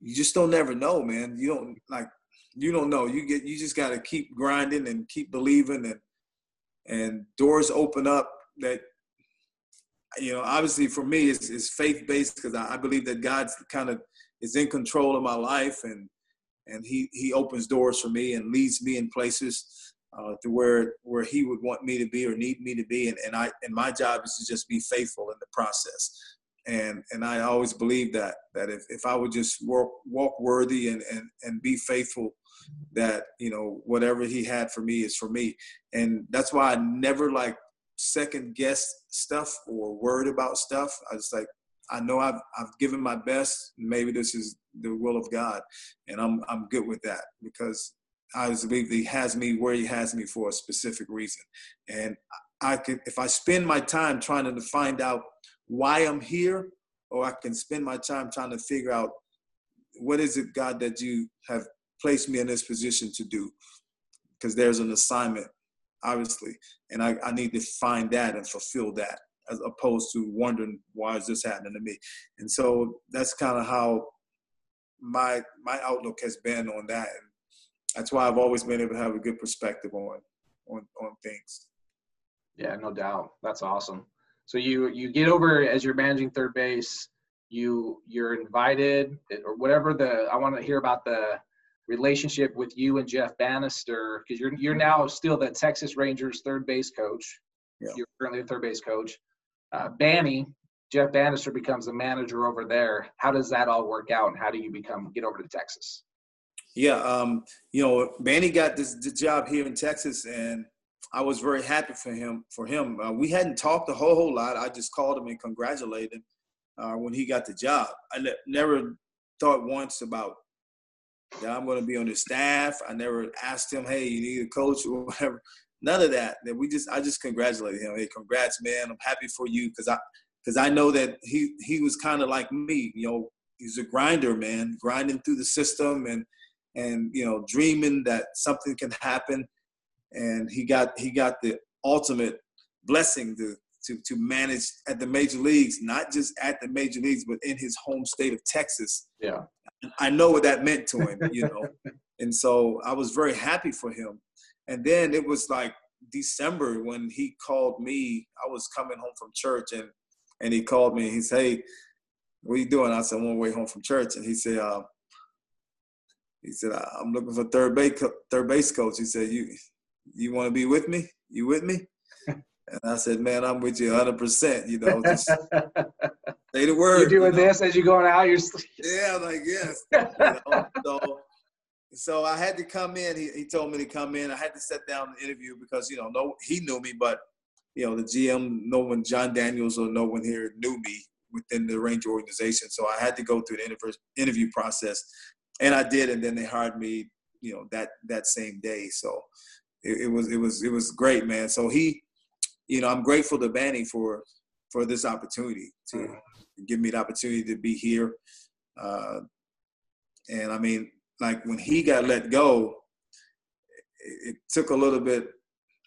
B: you just don't never know, man. You don't like you don't know. You get you just got to keep grinding and keep believing, and and doors open up that you know obviously for me it's, it's faith based because I, I believe that God's kind of is in control of my life and and he he opens doors for me and leads me in places uh, to where where he would want me to be or need me to be and, and I and my job is to just be faithful in the process and and I always believe that that if, if I would just walk walk worthy and, and and be faithful that you know whatever he had for me is for me. And that's why I never like second guess stuff or worried about stuff. I just like I know I've I've given my best. Maybe this is the will of God and I'm I'm good with that because I just believe he has me where he has me for a specific reason. And I could if I spend my time trying to find out why I'm here, or I can spend my time trying to figure out what is it, God, that you have placed me in this position to do. Because there's an assignment, obviously, and I, I need to find that and fulfill that as opposed to wondering why is this happening to me. And so that's kind of how my my outlook has been on that. And that's why I've always been able to have a good perspective on on on things.
A: Yeah, no doubt. That's awesome. So you you get over as you're managing third base, you you're invited or whatever the I want to hear about the relationship with you and Jeff Banister because you're you're now still the Texas Rangers third base coach. Yeah. You're currently the third base coach. Uh, Banny, Jeff Banister becomes the manager over there. How does that all work out, and how do you become get over to Texas?
B: Yeah, um, you know, Banny got this, this job here in Texas, and I was very happy for him. For him, uh, we hadn't talked a whole whole lot. I just called him and congratulated him uh, when he got the job. I ne- never thought once about that I'm going to be on the staff. I never asked him, "Hey, you need a coach or whatever." None of that. That we just, I just congratulated him. Hey, congrats, man! I'm happy for you because I, because I know that he he was kind of like me. You know, he's a grinder, man, grinding through the system and and you know dreaming that something can happen and he got he got the ultimate blessing to to to manage at the major leagues, not just at the major leagues, but in his home state of Texas.
A: Yeah,
B: I know what that meant to him, you know, and so I was very happy for him. And then it was like December when he called me. I was coming home from church, and and he called me. and He said, "Hey, what are you doing?" I said, "I'm on my way home from church." And he said, uh, "He said I'm looking for third base third base coach." He said, "You you want to be with me? You with me? And I said, man, I'm with you 100%. You know, just say the word.
A: You're doing
B: you
A: know? this as you're going out. You're
B: yeah, like yes. You know? so, so I had to come in. He, he told me to come in. I had to sit down and interview because you know, no, he knew me, but you know, the GM, no one, Jon Daniels or no one here knew me within the Ranger organization. So I had to go through the interview process, and I did. And then they hired me, you know, that that same day. So it, it, was it was it was great, man. So he, you know, I'm grateful to Banny for for this opportunity to give me the opportunity to be here. Uh, and I mean, like when he got let go, it, it took a little bit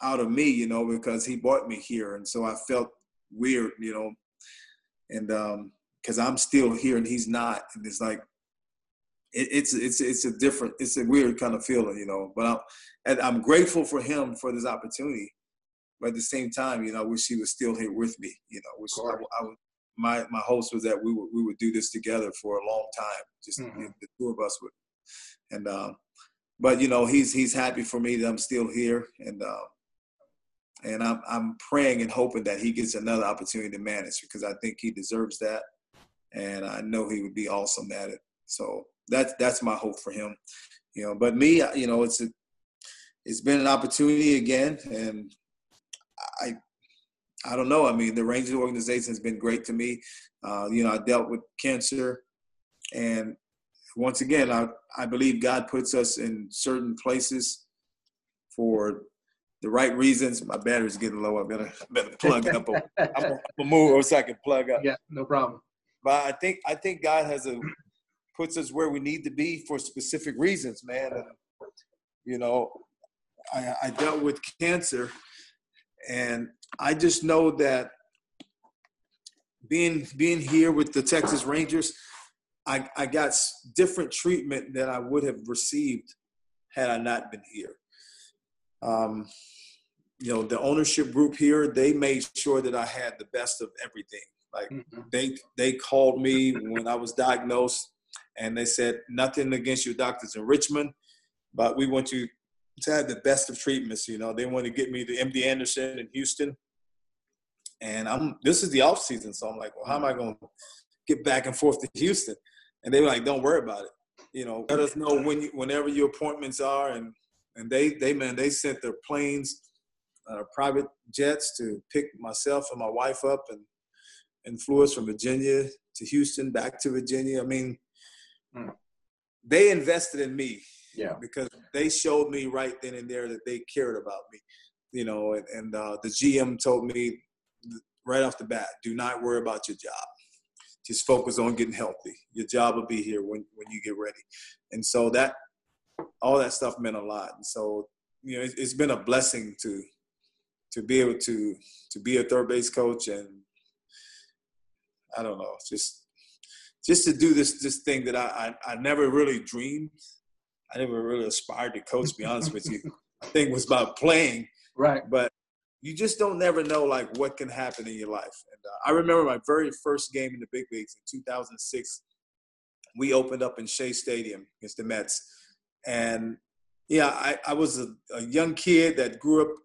B: out of me, you know, because he brought me here, and so I felt weird, you know, and um, because I'm still here and he's not, and it's like it, it's it's it's a different, it's a weird kind of feeling, you know. But I'm and I'm grateful for him for this opportunity. But at the same time, you know, I wish he was still here with me. You know, which I, I my my hopes was that we would we would do this together for a long time, just mm-hmm. the two of us would. And um, but you know, he's he's happy for me that I'm still here, and uh, and I'm I'm praying and hoping that he gets another opportunity to manage because I think he deserves that, and I know he would be awesome at it. So that's that's my hope for him, you know. But me, you know, it's a, it's been an opportunity again, and I I don't know. I mean, the Rangers organization has been great to me. Uh, you know, I dealt with cancer, and once again, I I believe God puts us in certain places for the right reasons. My battery's getting low. I'm gonna, better plug it up. I'm gonna move so I can plug up.
A: Yeah, no problem.
B: But I think I think God has a puts us where we need to be for specific reasons, man. And, you know, I, I dealt with cancer, and I just know that being being here with the Texas Rangers, I, I got different treatment than I would have received had I not been here. Um, you know, the ownership group here, they made sure that I had the best of everything. Like mm-hmm. they they called me when I was diagnosed and they said nothing against your doctors in Richmond, but we want you to have the best of treatments. You know, they want to get me to MD Anderson in Houston, and I'm this is the off season, so I'm like, well, how am I going to get back and forth to Houston? And they were like, don't worry about it. You know, let us know when you, whenever your appointments are, and and they they man they sent their planes, uh, private jets to pick myself and my wife up and and flew us from Virginia to Houston, back to Virginia. I mean, mm. they invested in me.
A: Yeah.
B: Because they showed me right then and there that they cared about me. You know, and, and uh, the GM told me right off the bat, do not worry about your job. Just focus on getting healthy. Your job will be here when, when you get ready. And so that all that stuff meant a lot. And so, you know, it's, it's been a blessing to to be able to to be a third base coach and I don't know, just just to do this this thing that I I, I never really dreamed. I never really aspired to coach. To be honest with you, I think it was about playing.
A: Right.
B: But you just don't never know like what can happen in your life. And uh, I remember my very first game in the big leagues in 2006. We opened up in Shea Stadium against the Mets, and yeah, I, I was a, a young kid that grew up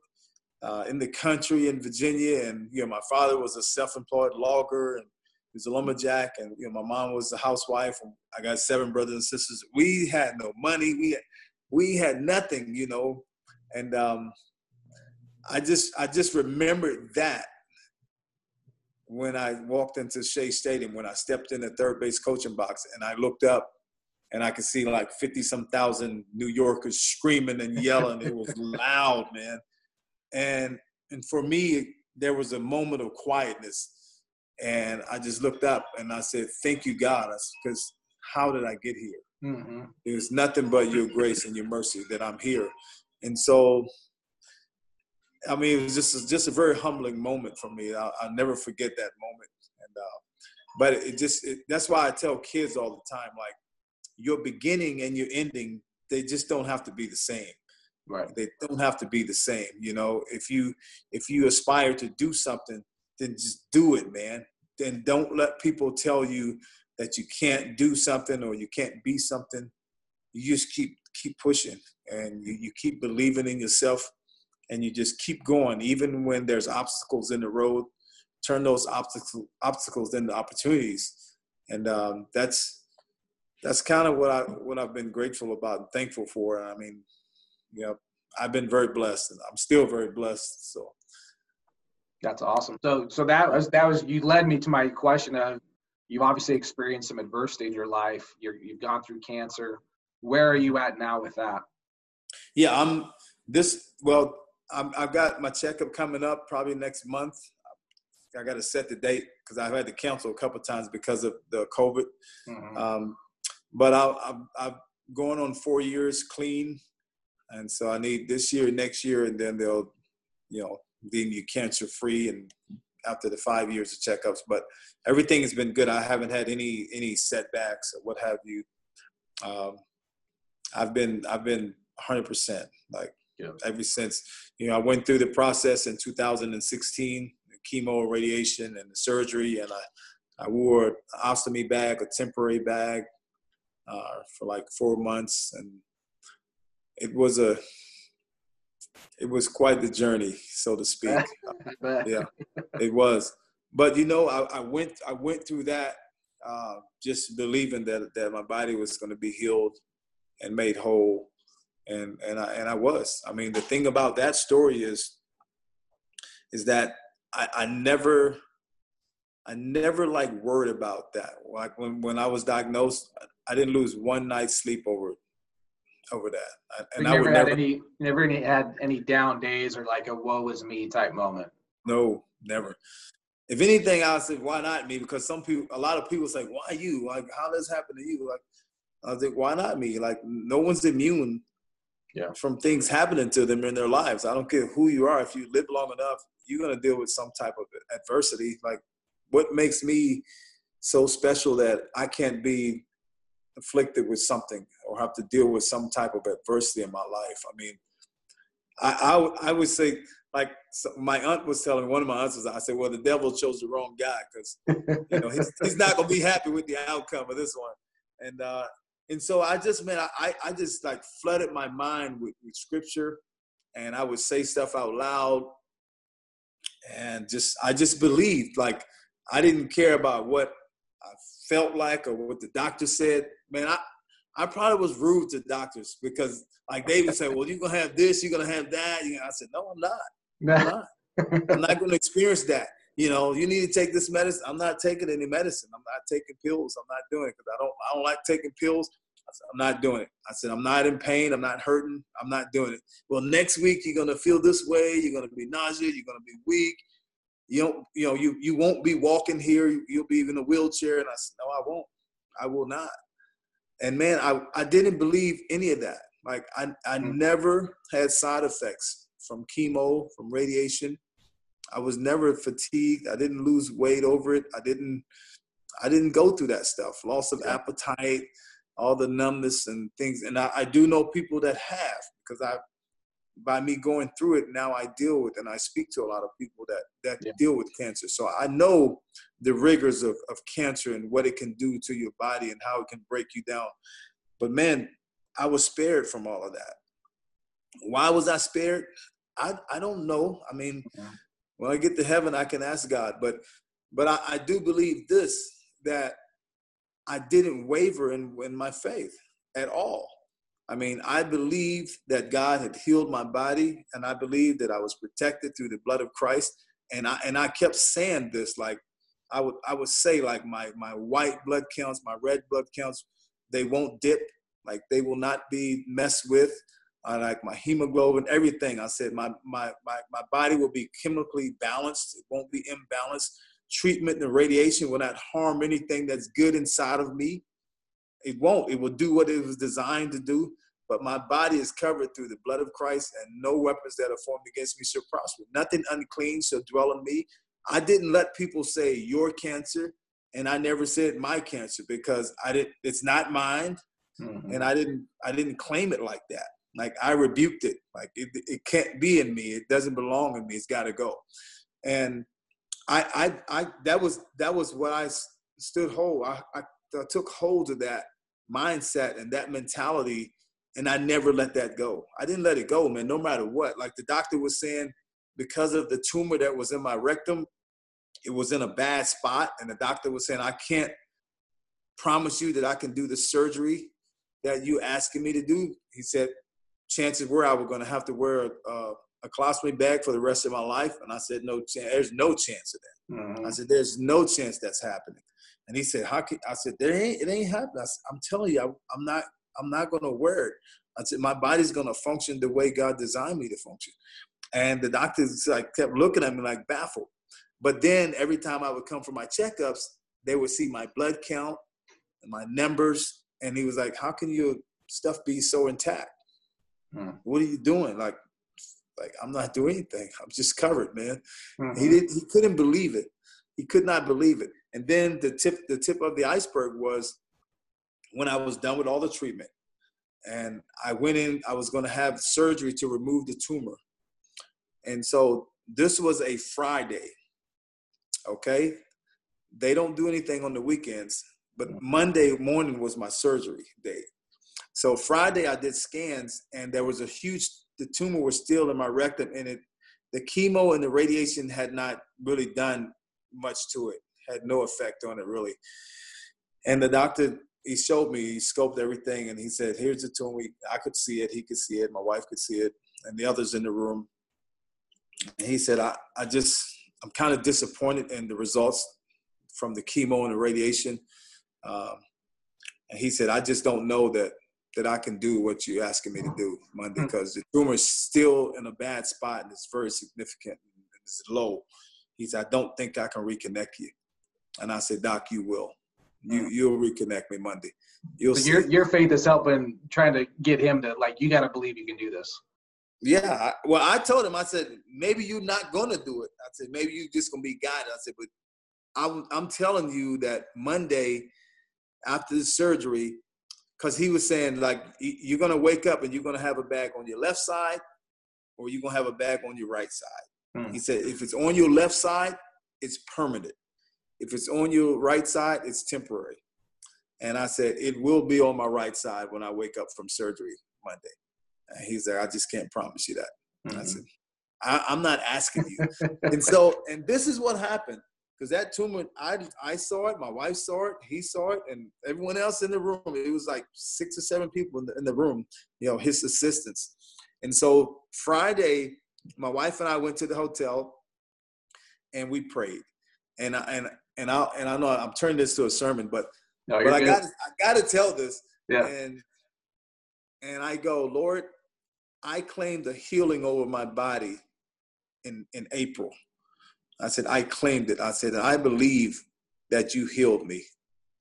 B: uh, in the country in Virginia, and you know my father was a self-employed logger, and was a lumberjack, and you know my mom was a housewife. And I got seven brothers and sisters. We had no money. We had, we had nothing, you know, and um, I just I just remembered that when I walked into Shea Stadium, when I stepped in the third base coaching box, and I looked up and I could see like 50 some thousand New Yorkers screaming and yelling. it was loud, man. And and for me, there was a moment of quietness and I just looked up and I said, "Thank you, God," because how did I get here? Mm-hmm. It was nothing but your grace and your mercy that I'm here, and so. I mean, it was just just a very humbling moment for me. I'll, I'll never forget that moment. And uh, but it just it, that's why I tell kids all the time, like your beginning and your ending, they just don't have to be the same.
A: Right.
B: They don't have to be the same. You know, if you if you aspire to do something, then just do it, man. Then don't let people tell you that you can't do something or you can't be something. You just keep keep pushing and you, you keep believing in yourself and you just keep going. Even when there's obstacles in the road turn those obstacles obstacles into opportunities. And um, that's that's kind of what i what i've been grateful about and thankful for. I mean you know i've been very blessed and i'm still very blessed so
A: that's awesome. So so that was that was you led me to my question of you've obviously experienced some adversity in your life. You're, you've gone through cancer. Where are you at now with that?
B: Yeah, I'm this. Well, I'm, I've got my checkup coming up probably next month. I got to set the date because I've had to cancel a couple times because of the COVID. Mm-hmm. Um, but I, I'm, I'm going on four years clean, and so I need this year, next year, and then they'll, you know, deem you cancer free and after the five years of checkups. But everything has been good. I haven't had any any setbacks or what have you. Um, I've been I've been 100 percent like yeah. ever since you know I went through the process in 2016, the chemo, radiation, and the surgery, and I I wore an ostomy bag, a temporary bag, uh, for like four months, and it was a it was quite the journey, so to speak. yeah, it was. But you know, I, I went I went through that uh, just believing that that my body was going to be healed and made whole, and and I and I was. I mean, the thing about that story is is that I, I never I never like worried about that. Like when when I was diagnosed, I didn't lose one night's sleep over it over that.
A: And I never had never, any, never any had any down days or like a woe is me type moment.
B: No, never. If anything, I said, why not me? Because some people, a lot of people say, why you? Like, how does this happen to you? Like, I was like, why not me? Like, no one's immune yeah. from things happening to them in their lives. I don't care who you are. If you live long enough, you're gonna deal with some type of adversity. Like, what makes me so special that I can't be afflicted with something or have to deal with some type of adversity in my life? I mean, I I, I would say like my aunt was telling me, one of my aunts was, I said, well, the devil chose the wrong guy because you know he's, he's not gonna be happy with the outcome of this one. And uh, and so I just man, I I just like flooded my mind with, with scripture, and I would say stuff out loud, and just I just believed like I didn't care about what I felt like or what the doctor said. Man, I I probably was rude to doctors because like they would say, well, you're gonna have this, you're gonna have that. You know, I said, no, I'm not. I'm not. I'm not going to experience that. You know, you need to take this medicine. I'm not taking any medicine. I'm not taking pills. I'm not doing it because I don't. I don't like taking pills. I said, I'm not doing it. I said, I'm not in pain. I'm not hurting. I'm not doing it. Well, next week you're gonna feel this way. You're gonna be nauseous. You're gonna be weak. You don't. You know, you you won't be walking here. You'll be in a wheelchair. And I said, No, I won't. I will not. And man, I I didn't believe any of that. Like I I mm. never had side effects from chemo, from radiation. I was never fatigued. I didn't lose weight over it. I didn't I didn't go through that stuff. Loss of appetite, all the numbness and things. And I, I do know people that have because I by me going through it now I deal with and I speak to a lot of people that that yeah. deal with cancer. So I know the rigors of, of cancer and what it can do to your body and how it can break you down. But man, I was spared from all of that. Why was I spared? I, I don't know. I mean, yeah. when I get to heaven, I can ask God. But but I, I do believe this that I didn't waver in, in my faith at all. I mean, I believe that God had healed my body, and I believe that I was protected through the blood of Christ. And I and I kept saying this, like I would I would say, like my my white blood counts, my red blood counts, they won't dip, like they will not be messed with. I like my hemoglobin, everything. I said my, my, my, my body will be chemically balanced. It won't be imbalanced. Treatment and radiation will not harm anything that's good inside of me. It won't. It will do what it was designed to do. But my body is covered through the blood of Christ, and no weapons that are formed against me shall prosper. Nothing unclean shall dwell in me. I didn't let people say your cancer, and I never said my cancer because I didn't. It's not mine, mm-hmm. and I didn't. I didn't claim it like that. Like I rebuked it. Like it, it can't be in me. It doesn't belong in me. It's got to go. And I, I, I, that was that was what I stood hold. I, I, I took hold of that mindset and that mentality, and I never let that go. I didn't let it go, man. No matter what. Like the doctor was saying, because of the tumor that was in my rectum, it was in a bad spot, and the doctor was saying, I can't promise you that I can do the surgery that you asking me to do. He said, chances were I was going to have to wear a, a, a colostomy bag for the rest of my life. And I said, no chance. There's no chance of that. Mm-hmm. I said, there's no chance that's happening. And he said, how can, I said, there ain't, it ain't happening. I am telling you, I, I'm not, I'm not going to wear it. I said, my body's going to function the way God designed me to function. And the doctors like kept looking at me like baffled. But then every time I would come for my checkups, they would see my blood count and my numbers. And he was like, how can your stuff be so intact? Hmm. What are you doing? Like, like I'm not doing anything. I'm just covered, man. Mm-hmm. He didn't. He couldn't believe it. He could not believe it. And then the tip, the tip of the iceberg was when I was done with all the treatment, and I went in. I was going to have surgery to remove the tumor, and so this was a Friday. Okay, they don't do anything on the weekends, but mm-hmm. Monday morning was my surgery day. So Friday I did scans and there was a huge the tumor was still in my rectum and it the chemo and the radiation had not really done much to it. Had no effect on it really. And the doctor he showed me, he scoped everything and he said, Here's the tumor. I could see it, he could see it, my wife could see it, and the others in the room. And he said, I, I just I'm kind of disappointed in the results from the chemo and the radiation. Um, and he said, I just don't know that that I can do what you're asking me to do Monday because hmm. the tumor is still in a bad spot and it's very significant and it's low. He said, I don't think I can reconnect you. And I said, Doc, you will. You mm. you'll reconnect me Monday. You'll
A: so your your faith is helping trying to get him to like you got to believe you can do this.
B: Yeah, I, well, I told him I said maybe you're not gonna do it. I said maybe you're just gonna be guided. I said, but I'm I'm telling you that Monday after the surgery, because he was saying like you're gonna wake up and you're gonna have a bag on your left side, or you're gonna have a bag on your right side. Hmm. He said if it's on your left side, it's permanent. If it's on your right side, it's temporary. And I said, it will be on my right side when I wake up from surgery Monday. And he's like, I just can't promise you that. Mm-hmm. I said, I, am not asking you. and so, and this is what happened. Because that tumor, I, I saw it, my wife saw it, he saw it, and everyone else in the room. It was like six or seven people in the, in the room, you know, his assistants. And so Friday, my wife and I went to the hotel and we prayed. And I, and and I and I know I'm turning this to a sermon, but no, but I got I got to tell this.
A: Yeah.
B: And and I go, Lord, I claim the healing over my body in in April. I said I claimed it. I said I believe that you healed me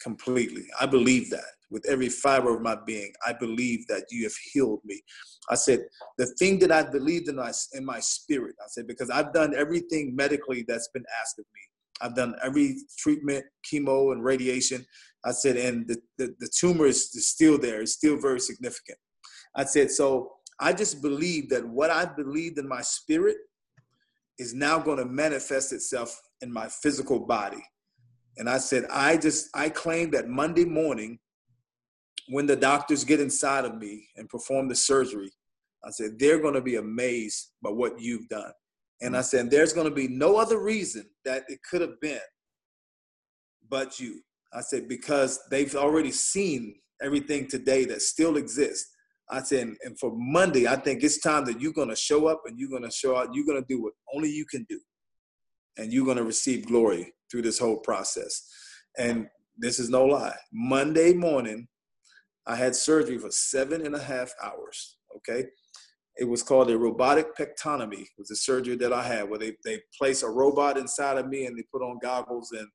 B: completely. I believe that with every fiber of my being. I believe that you have healed me. I said the thing that I believed in my in my spirit. I said because I've done everything medically that's been asked of me. I've done every treatment, chemo and radiation. I said, and the, the, the tumor is still there. It's still very significant. I said, so I just believe that what I believed in my spirit is now going to manifest itself in my physical body. And I said, I just, I claim that Monday morning, when the doctors get inside of me and perform the surgery, I said, they're going to be amazed by what you've done. And mm. I said, there's going to be no other reason that it could have been but you. I said, because they've already seen everything today that still exists. I said, and for Monday, I think it's time that you're going to show up and you're going to show out. You're going to do what only you can do. And you're going to receive glory through this whole process. And this is no lie. Monday morning, I had surgery for seven and a half hours. Okay it was called a robotic proctectomy. It was a surgery that I had where they, they place a robot inside of me and they put on goggles and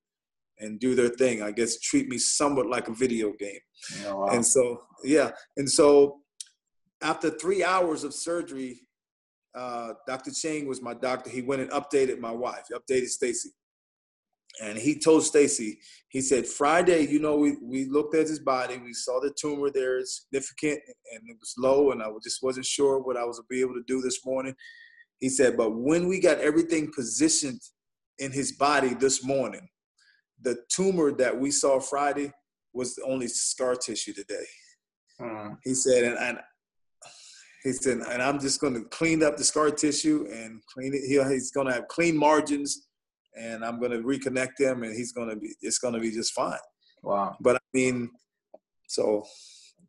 B: and do their thing. I guess treat me somewhat like a video game. Oh, wow. And so yeah, and so after three hours of surgery, uh, Dr. Chang was my doctor. He went and updated my wife, updated Stacy and he told Stacy, he said, Friday, you know, we, we looked at his body, we saw the tumor there is significant and it was low, and I just wasn't sure what I was be able to do this morning. He said, but when we got everything positioned in his body this morning, the tumor that we saw Friday was the only scar tissue today. Uh-huh. He said, and, and he said, and I'm just going to clean up the scar tissue and clean it. He, he's going to have clean margins and I'm going to reconnect him, and he's going to be. It's going to be just fine.
A: Wow.
B: But I mean, so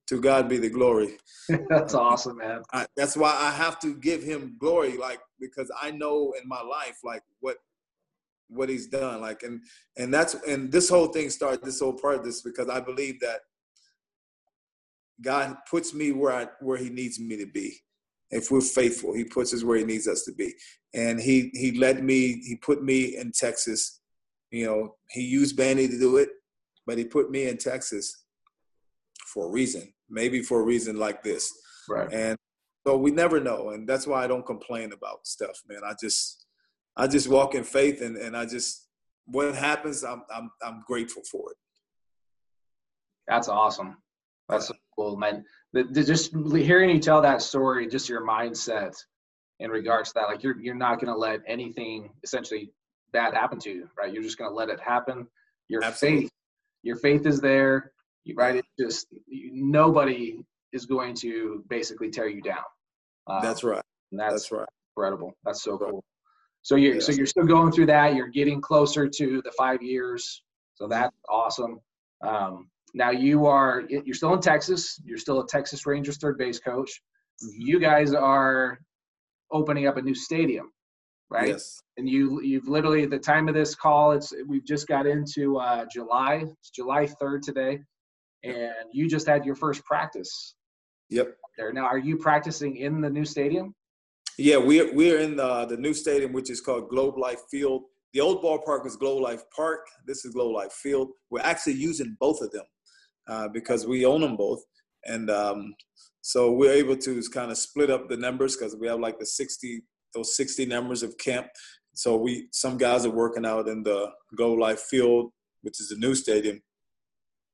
B: to God be the glory.
A: that's awesome, man.
B: I, that's why I have to give him glory, like because I know in my life, like what what he's done, like and and that's and this whole thing started. This whole part of this because I believe that God puts me where I where He needs me to be. If we're faithful, He puts us where He needs us to be and he he led me. He put me in Texas. You know, he used Banny to do it, but he put me in Texas for a reason. Maybe for a reason like this.
A: Right.
B: And so we never know, and that's why I don't complain about stuff, man. I just I just walk in faith, and and I just what happens, I'm I'm I'm grateful for it.
A: That's awesome. That's so cool, man. The, the, just hearing you tell that story, just your mindset in regards to that. Like you're you're not going to let anything essentially bad happen to you, right? You're just going to let it happen. Your Absolutely. faith, your faith is there, right? It's just nobody is going to basically tear you down.
B: Um, that's right.
A: That's,
B: that's, right.
A: Incredible. That's so cool. So you're so you're still going through that. You're getting closer to the five years. So that's awesome. Um, now you are you're still in Texas. You're still a Texas Rangers third base coach. Mm-hmm. You guys are opening up a new stadium, right?
B: Yes.
A: And you you've literally at the time of this call, it's we've just got into uh, July. It's July third today, and you just had your first practice.
B: Yep.
A: There now, are you practicing in the new stadium?
B: Yeah, we're we're in the the new stadium, which is called Globe Life Field. the old ballpark was Globe Life Park. This is Globe Life Field. We're actually using both of them uh, because we own them both, and um, so we're able to kind of split up the numbers because we have like the 60 those 60 numbers of camp. So we some guys are working out in the Globe Life Field, which is the new stadium,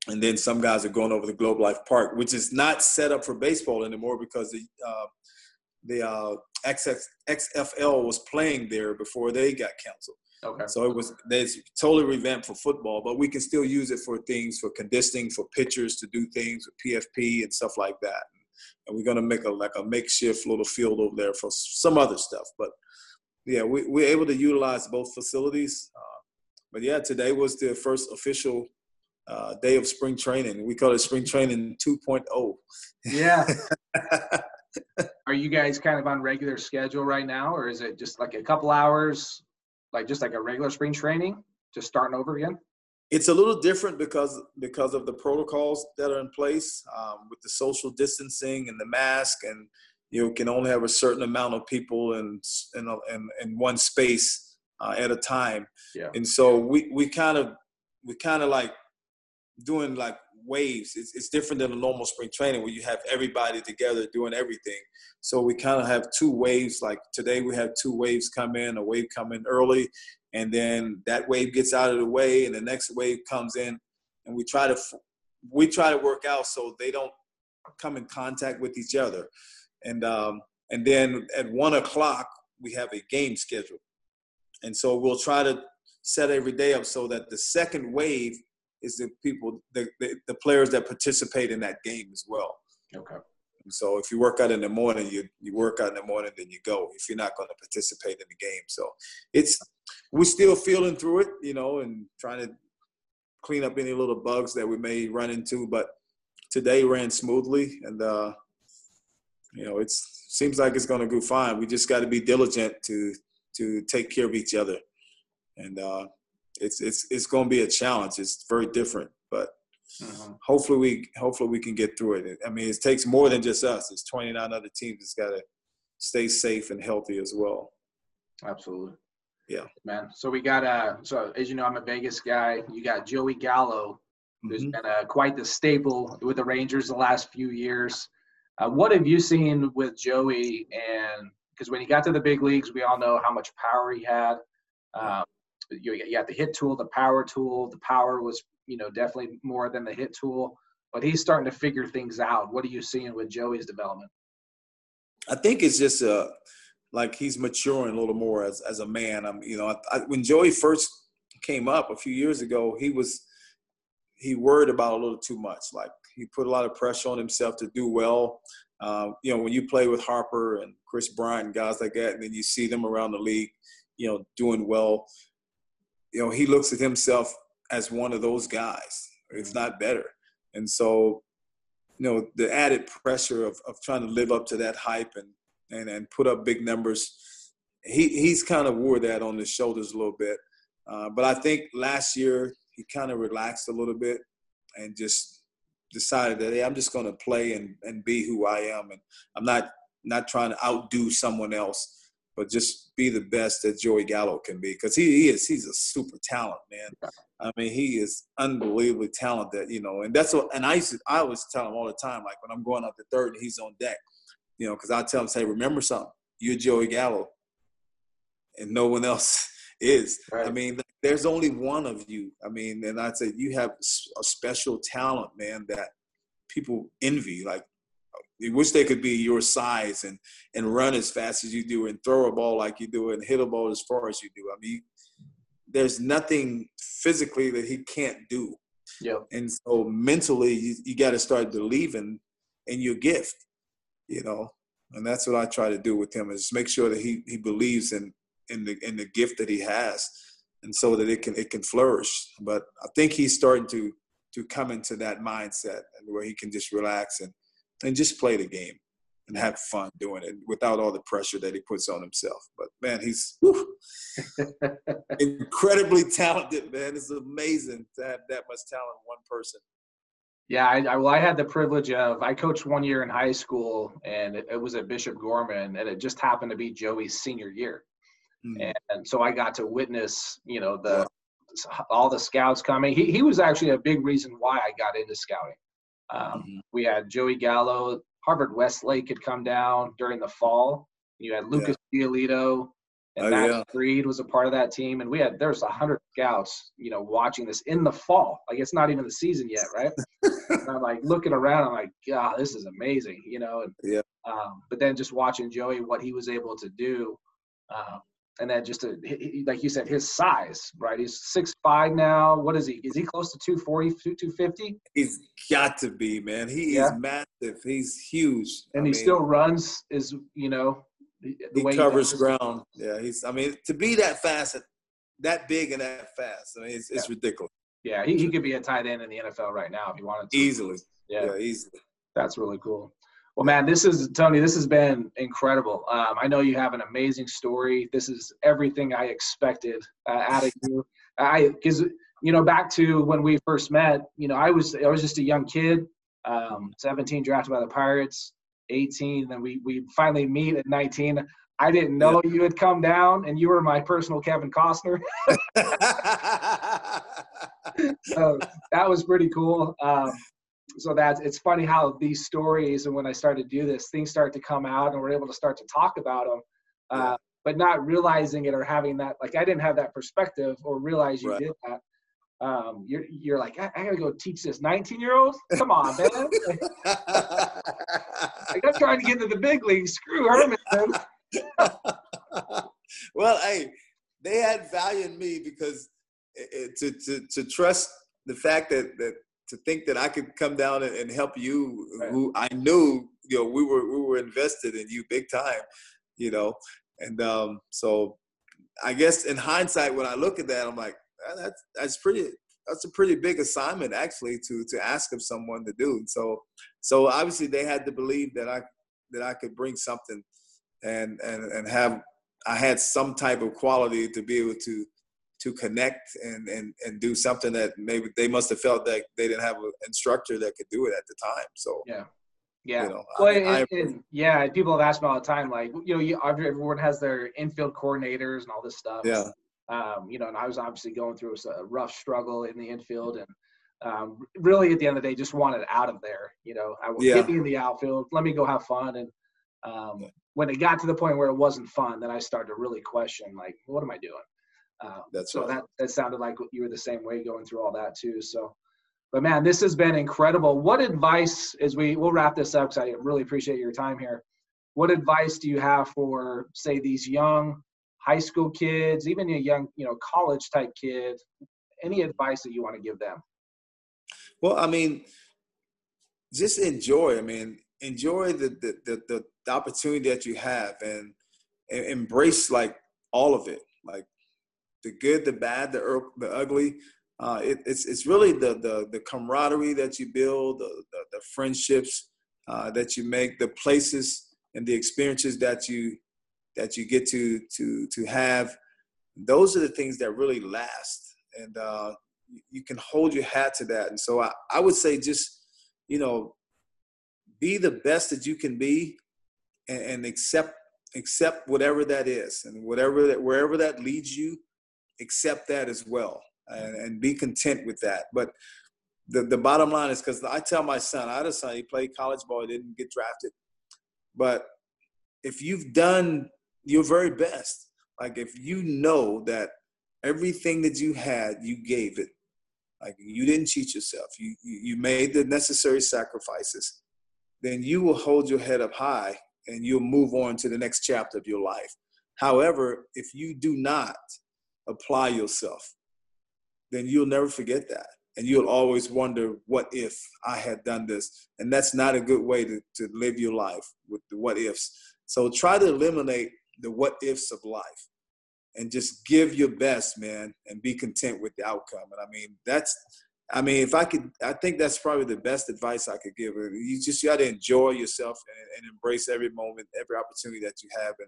B: and then some guys are going over to Globe Life Park, which is not set up for baseball anymore because the uh, the uh, XFL was playing there before they got canceled.
A: Okay.
B: So it was they totally revamped for football, but we can still use it for things for conditioning, for pitchers to do things with PFP and stuff like that. And we're gonna make a like a makeshift little field over there for some other stuff. But yeah, we, we're able to utilize both facilities. Uh, but yeah, today was the first official uh, day of spring training. We call it spring training 2.0.
A: Yeah. Are you guys kind of on regular schedule right now, or is it just like a couple hours, like just like a regular spring training, just starting over again?
B: It's a little different because because of the protocols that are in place um, with the social distancing and the mask, and you can only have a certain amount of people in in in, in one space uh, at a time.
A: Yeah.
B: And so we we kind of we kind of like doing like waves. It's, it's different than a normal spring training where you have everybody together doing everything. So we kind of have two waves. Like today, we have two waves come in, a wave come in early, and then that wave gets out of the way, and the next wave comes in, and we try to we try to work out so they don't come in contact with each other, and um, and then at one o'clock we have a game schedule, and so we'll try to set every day up so that the second wave is the people, the, the, the players that participate in that game as well.
A: Okay.
B: And so if you work out in the morning, you you work out in the morning, then you go. If you're not going to participate in the game, so it's we're still feeling through it, you know, and trying to clean up any little bugs that we may run into. But today ran smoothly, and uh, you know, it seems like it's going to go fine. We just got to be diligent to to take care of each other, and uh, it's it's it's going to be a challenge. It's very different, but uh-huh. hopefully we hopefully we can get through it. I mean, it takes more than just us. It's 29 other teams that's got to stay safe and healthy as well.
A: Absolutely.
B: Yeah,
A: man. So we got uh so as you know, I'm a Vegas guy. You got Joey Gallo, who's mm-hmm. been uh, quite the staple with the Rangers the last few years. Uh, what have you seen with Joey? And because when he got to the big leagues, we all know how much power he had. Um, you, you got the hit tool, the power tool. The power was, you know, definitely more than the hit tool. But he's starting to figure things out. What are you seeing with Joey's development?
B: I think it's just uh, like he's maturing a little more as as a man. I'm, you know, I, I, when Joey first came up a few years ago, he was he worried about a little too much. Like he put a lot of pressure on himself to do well. Uh, you know, when you play with Harper and Kris Bryant and guys like that, and then you see them around the league, you know, doing well you know, he looks at himself as one of those guys, if not better. And so, you know, the added pressure of, of trying to live up to that hype and, and, and put up big numbers, he, he's kind of wore that on his shoulders a little bit. Uh, but I think last year he kind of relaxed a little bit and just decided that, hey, I'm just going to play and, and be who I am. And I'm not, not trying to outdo someone else but just be the best that Joey Gallo can be because he, he, is he's a super talent man. I mean he is unbelievably talented, you know, and that's what and I used to, I always tell him all the time like when I'm going out the third and he's on deck, you know, because I tell him say remember something, you're Joey Gallo, and no one else is. Right. I mean there's only one of you. I mean, and I'd say you have a special talent, man, that people envy. Like you wish they could be your size and and run as fast as you do and throw a ball like you do and hit a ball as far as you do. I mean, there's nothing physically that he can't do.
A: Yeah.
B: And so mentally, you, you got to start believing in your gift, you know. And that's what I try to do with him is make sure that he he believes in in the in the gift that he has, and so that it can it can flourish. But I think he's starting to to come into that mindset and where he can just relax and and just play the game and have fun doing it without all the pressure that he puts on himself. But man, he's incredibly talented, man. It's amazing to have that much talent in one person.
A: Yeah, I, I, well, I had the privilege of I coached one year in high school, and it, it was at Bishop Gorman, and it just happened to be Joey's senior year. mm. and so I got to witness, you know, the all the scouts coming. He he was actually a big reason why I got into scouting. Um, mm-hmm. We had Joey Gallo, Harvard Westlake had come down during the fall. You had Lucas yeah. Giolito, and oh, Max yeah. Fried was a part of that team. And we had there's a hundred scouts, you know, watching this in the fall. Like it's not even the season yet, right? I'm like looking around. I'm like, God, this is amazing, you know. And,
B: yeah.
A: Um, but then just watching Joey, what he was able to do, um, and then just uh, to, he, like you said, his size, right? He's six five now. What is he? Is he close to 240, 250?
B: He's got to be, man. He yeah. is massive. He's huge.
A: And I he mean, still runs. Is you know
B: the he covers he ground. Yeah, he's. I mean, to be that fast, that big and that fast, I mean, it's, it's ridiculous.
A: Yeah, he, he could be a tight end in the NFL right now if he wanted to.
B: Easily. Yeah, yeah easily.
A: That's really cool. Well, man, this is Tony. This has been incredible. Um, I know you have an amazing story. This is everything I expected uh, out of you. I because you know back to when we first met. You know, I was I was just a young kid, um, 17, drafted by the Pirates. 18, then we we finally meet at 19. I didn't know yeah. you had come down, and you were my personal Kevin Costner. so that was pretty cool. Um, so that's it's funny how these stories and when I started to do this, things start to come out, and we're able to start to talk about them. Uh, but not realizing it or having that like I didn't have that perspective or realize you right. did that um, you're you're like, I, I, gotta go teach this 19 year old. Come on, man. like, I'm trying to get into the big leagues. Screw Herman.
B: well, hey, they had value in me because it, to, to to trust the fact that that to think that I could come down and, and help you, right. who I knew, you know, we were we were invested in you big time, you know, and um, so I guess in hindsight, when I look at that, I'm like, that's that's pretty that's a pretty big assignment actually to to ask of someone to do. So so obviously they had to believe that I that I could bring something and and and have I had some type of quality to be able to to connect and and and do something that maybe they must have felt that they didn't have an instructor that could do it at the time. So
A: yeah. Yeah. You know, well, I, and, I, and, yeah, people have asked me all the time, like, you know, you, everyone has their infield coordinators and all this stuff.
B: Yeah.
A: Um, you know, and I was obviously going through a rough struggle in the infield and um, really at the end of the day, just wanted out of there. You know, I would yeah. get me in the outfield, let me go have fun. And um, when it got to the point where it wasn't fun, then I started to really question, like, what am I doing? Um, That's so right. that that sounded like you were the same way going through all that too. So, but man, this has been incredible. What advice, as we we'll wrap this up, because I really appreciate your time here. What advice do you have for, say, these young high school kids, even a young, you know, college type kid, any advice that you want to give them?
B: Well, I mean, just enjoy. I mean, enjoy the the the, the opportunity that you have and, and, embrace like all of it, like the good, the bad, the the ugly. Uh, it, it's it's really the the the camaraderie that you build, the the, the friendships uh, that you make, the places and the experiences that you that you get to to to have those are the things that really last and uh, you can hold your hat to that and so I, I would say just you know be the best that you can be and, and accept accept whatever that is and whatever that wherever that leads you accept that as well and, mm-hmm. and be content with that but the, the bottom line is because I tell my son, I had a son, he played college ball, he didn't get drafted. But if you've done your very best. Like if you know that everything that you had, you gave it. Like you didn't cheat yourself. You you made the necessary sacrifices. Then you will hold your head up high and you'll move on to the next chapter of your life. However, if you do not apply yourself, then you'll never forget that. And you'll always wonder, what if I had done this? And that's not a good way to, to live your life with the what ifs. So try to eliminate the what ifs of life and just give your best, man, and be content with the outcome. And I mean, that's, I mean, if I could, I think that's probably the best advice I could give. You just got to enjoy yourself and, and, embrace every moment, every opportunity that you have. And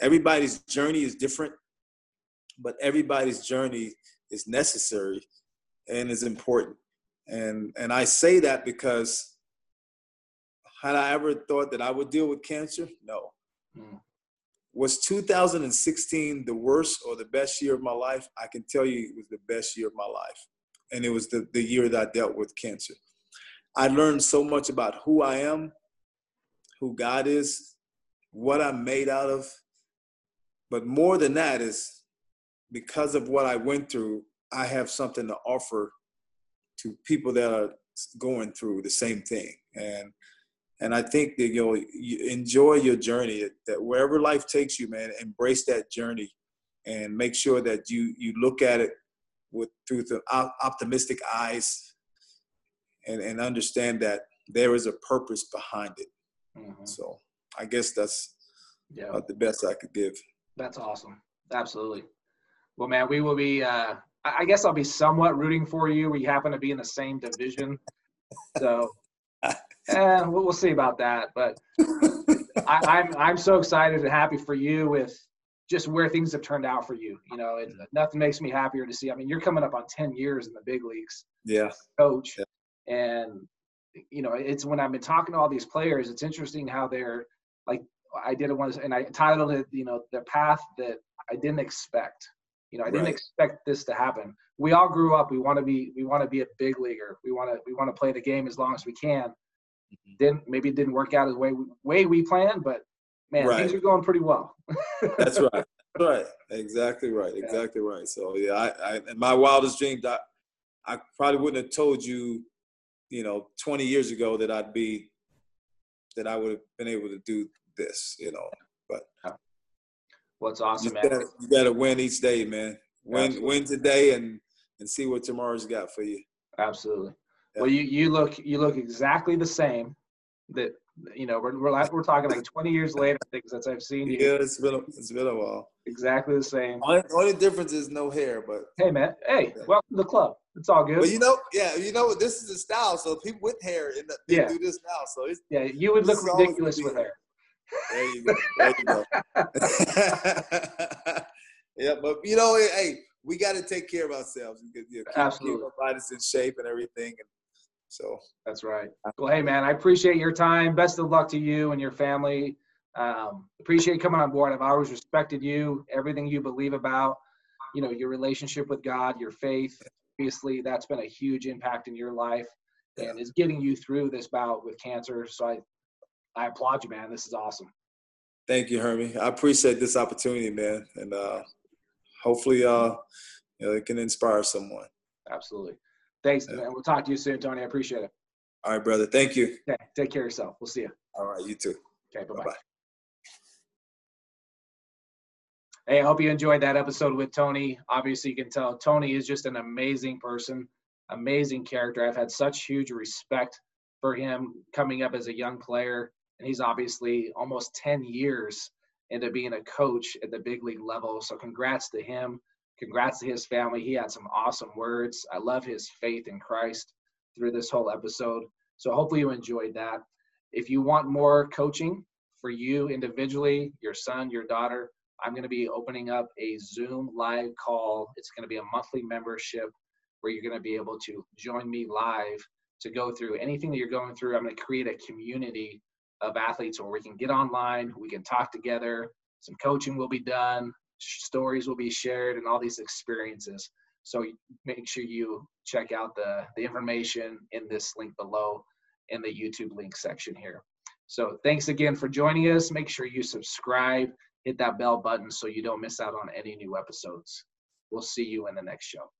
B: everybody's journey is different, but everybody's journey is necessary and is important. And and I say that because had I ever thought that I would deal with cancer? No. Mm was 2016 the worst or the best year of my life? I can tell you it was the best year of my life. And it was the, the year that I dealt with cancer. I learned so much about who I am, who God is, what I'm made out of. But more than that is because of what I went through, I have something to offer to people that are going through the same thing. And and I think that you know you enjoy your journey. That wherever life takes you, man, embrace that journey, and make sure that you you look at it with through the optimistic eyes, and and understand that there is a purpose behind it. Mm-hmm. So I guess that's yeah. the best I could give.
A: That's awesome. Absolutely. Well, man, we will be. Uh, I guess I'll be somewhat rooting for you. We happen to be in the same division, so eh, we'll, we'll see about that. But I, I'm I'm so excited and happy for you with just where things have turned out for you. You know, it, nothing makes me happier to see. I mean, you're coming up on 10 years in the big leagues.
B: Yeah.
A: Coach. Yeah. And, you know, it's when I've been talking to all these players, it's interesting how they're like, I did it once and I titled it, you know, the path that I didn't expect. You know, I didn't right. expect this to happen. We all grew up. We want to be. We want to be a big leaguer. We want to. We want to play the game as long as we can. Mm-hmm. Didn't maybe it didn't work out the way we, way we planned, but man, right. things are going pretty well.
B: That's right. Right. Exactly right. Exactly right. So yeah, I, I in my wildest dreams, I, I probably wouldn't have told you, you know, 20 years ago that I'd be, that I would have been able to do this, you know. But
A: what's awesome,
B: you gotta, you gotta win each day, man. Win, Absolutely. win today, and and see what tomorrow's got for you.
A: Absolutely. Yeah. Well, you you look you look exactly the same. That you know we're we're, we're talking like 20 years later. Things that I've seen you.
B: Yeah, it's been a, it's been a while.
A: Exactly the same.
B: Only, only difference is no hair, but
A: hey, man, hey, yeah. welcome to the club. It's all good.
B: But you know, yeah, you know, this is a style. So people with hair in the, they yeah. do this now. So it's
A: yeah, you would look ridiculous with hair.
B: There you go. There you go. yeah, but you know, hey, we got to take care of ourselves. You know, keep, Absolutely. Keep our bodies in shape and everything. And so
A: that's right. Well, hey, man, I appreciate your time. Best of luck to you and your family. Um, appreciate coming on board. I've always respected you, everything you believe about, you know, your relationship with God, your faith. Obviously, that's been a huge impact in your life and is getting you through this bout with cancer. So I, I applaud you, man. This is awesome.
B: Thank you, Hermie. I appreciate this opportunity, man, and uh, hopefully, uh, you know, it can inspire someone.
A: Absolutely. Thanks, yeah. man. We'll talk to you soon, Tony. I appreciate it.
B: All right, brother. Thank you.
A: Okay. Take care of yourself. We'll see you.
B: All right. You too.
A: Okay. Bye bye. Hey, I hope you enjoyed that episode with Tony. Obviously, you can tell Tony is just an amazing person, amazing character. I've had such huge respect for him coming up as a young player and he's obviously almost 10 years into being a coach at the big league level. So congrats to him. Congrats to his family. He had some awesome words. I love his faith in Christ through this whole episode. So hopefully you enjoyed that. If you want more coaching for you individually, your son, your daughter, I'm going to be opening up a Zoom live call. It's going to be a monthly membership where you're going to be able to join me live to go through anything that you're going through. I'm going to create a community of athletes where we can get online, we can talk together, some coaching will be done, stories will be shared, and all these experiences. So make sure you check out the, the information in this link below in the YouTube link section here. So thanks again for joining us. Make sure you subscribe, hit that bell button so you don't miss out on any new episodes. We'll see you in the next show.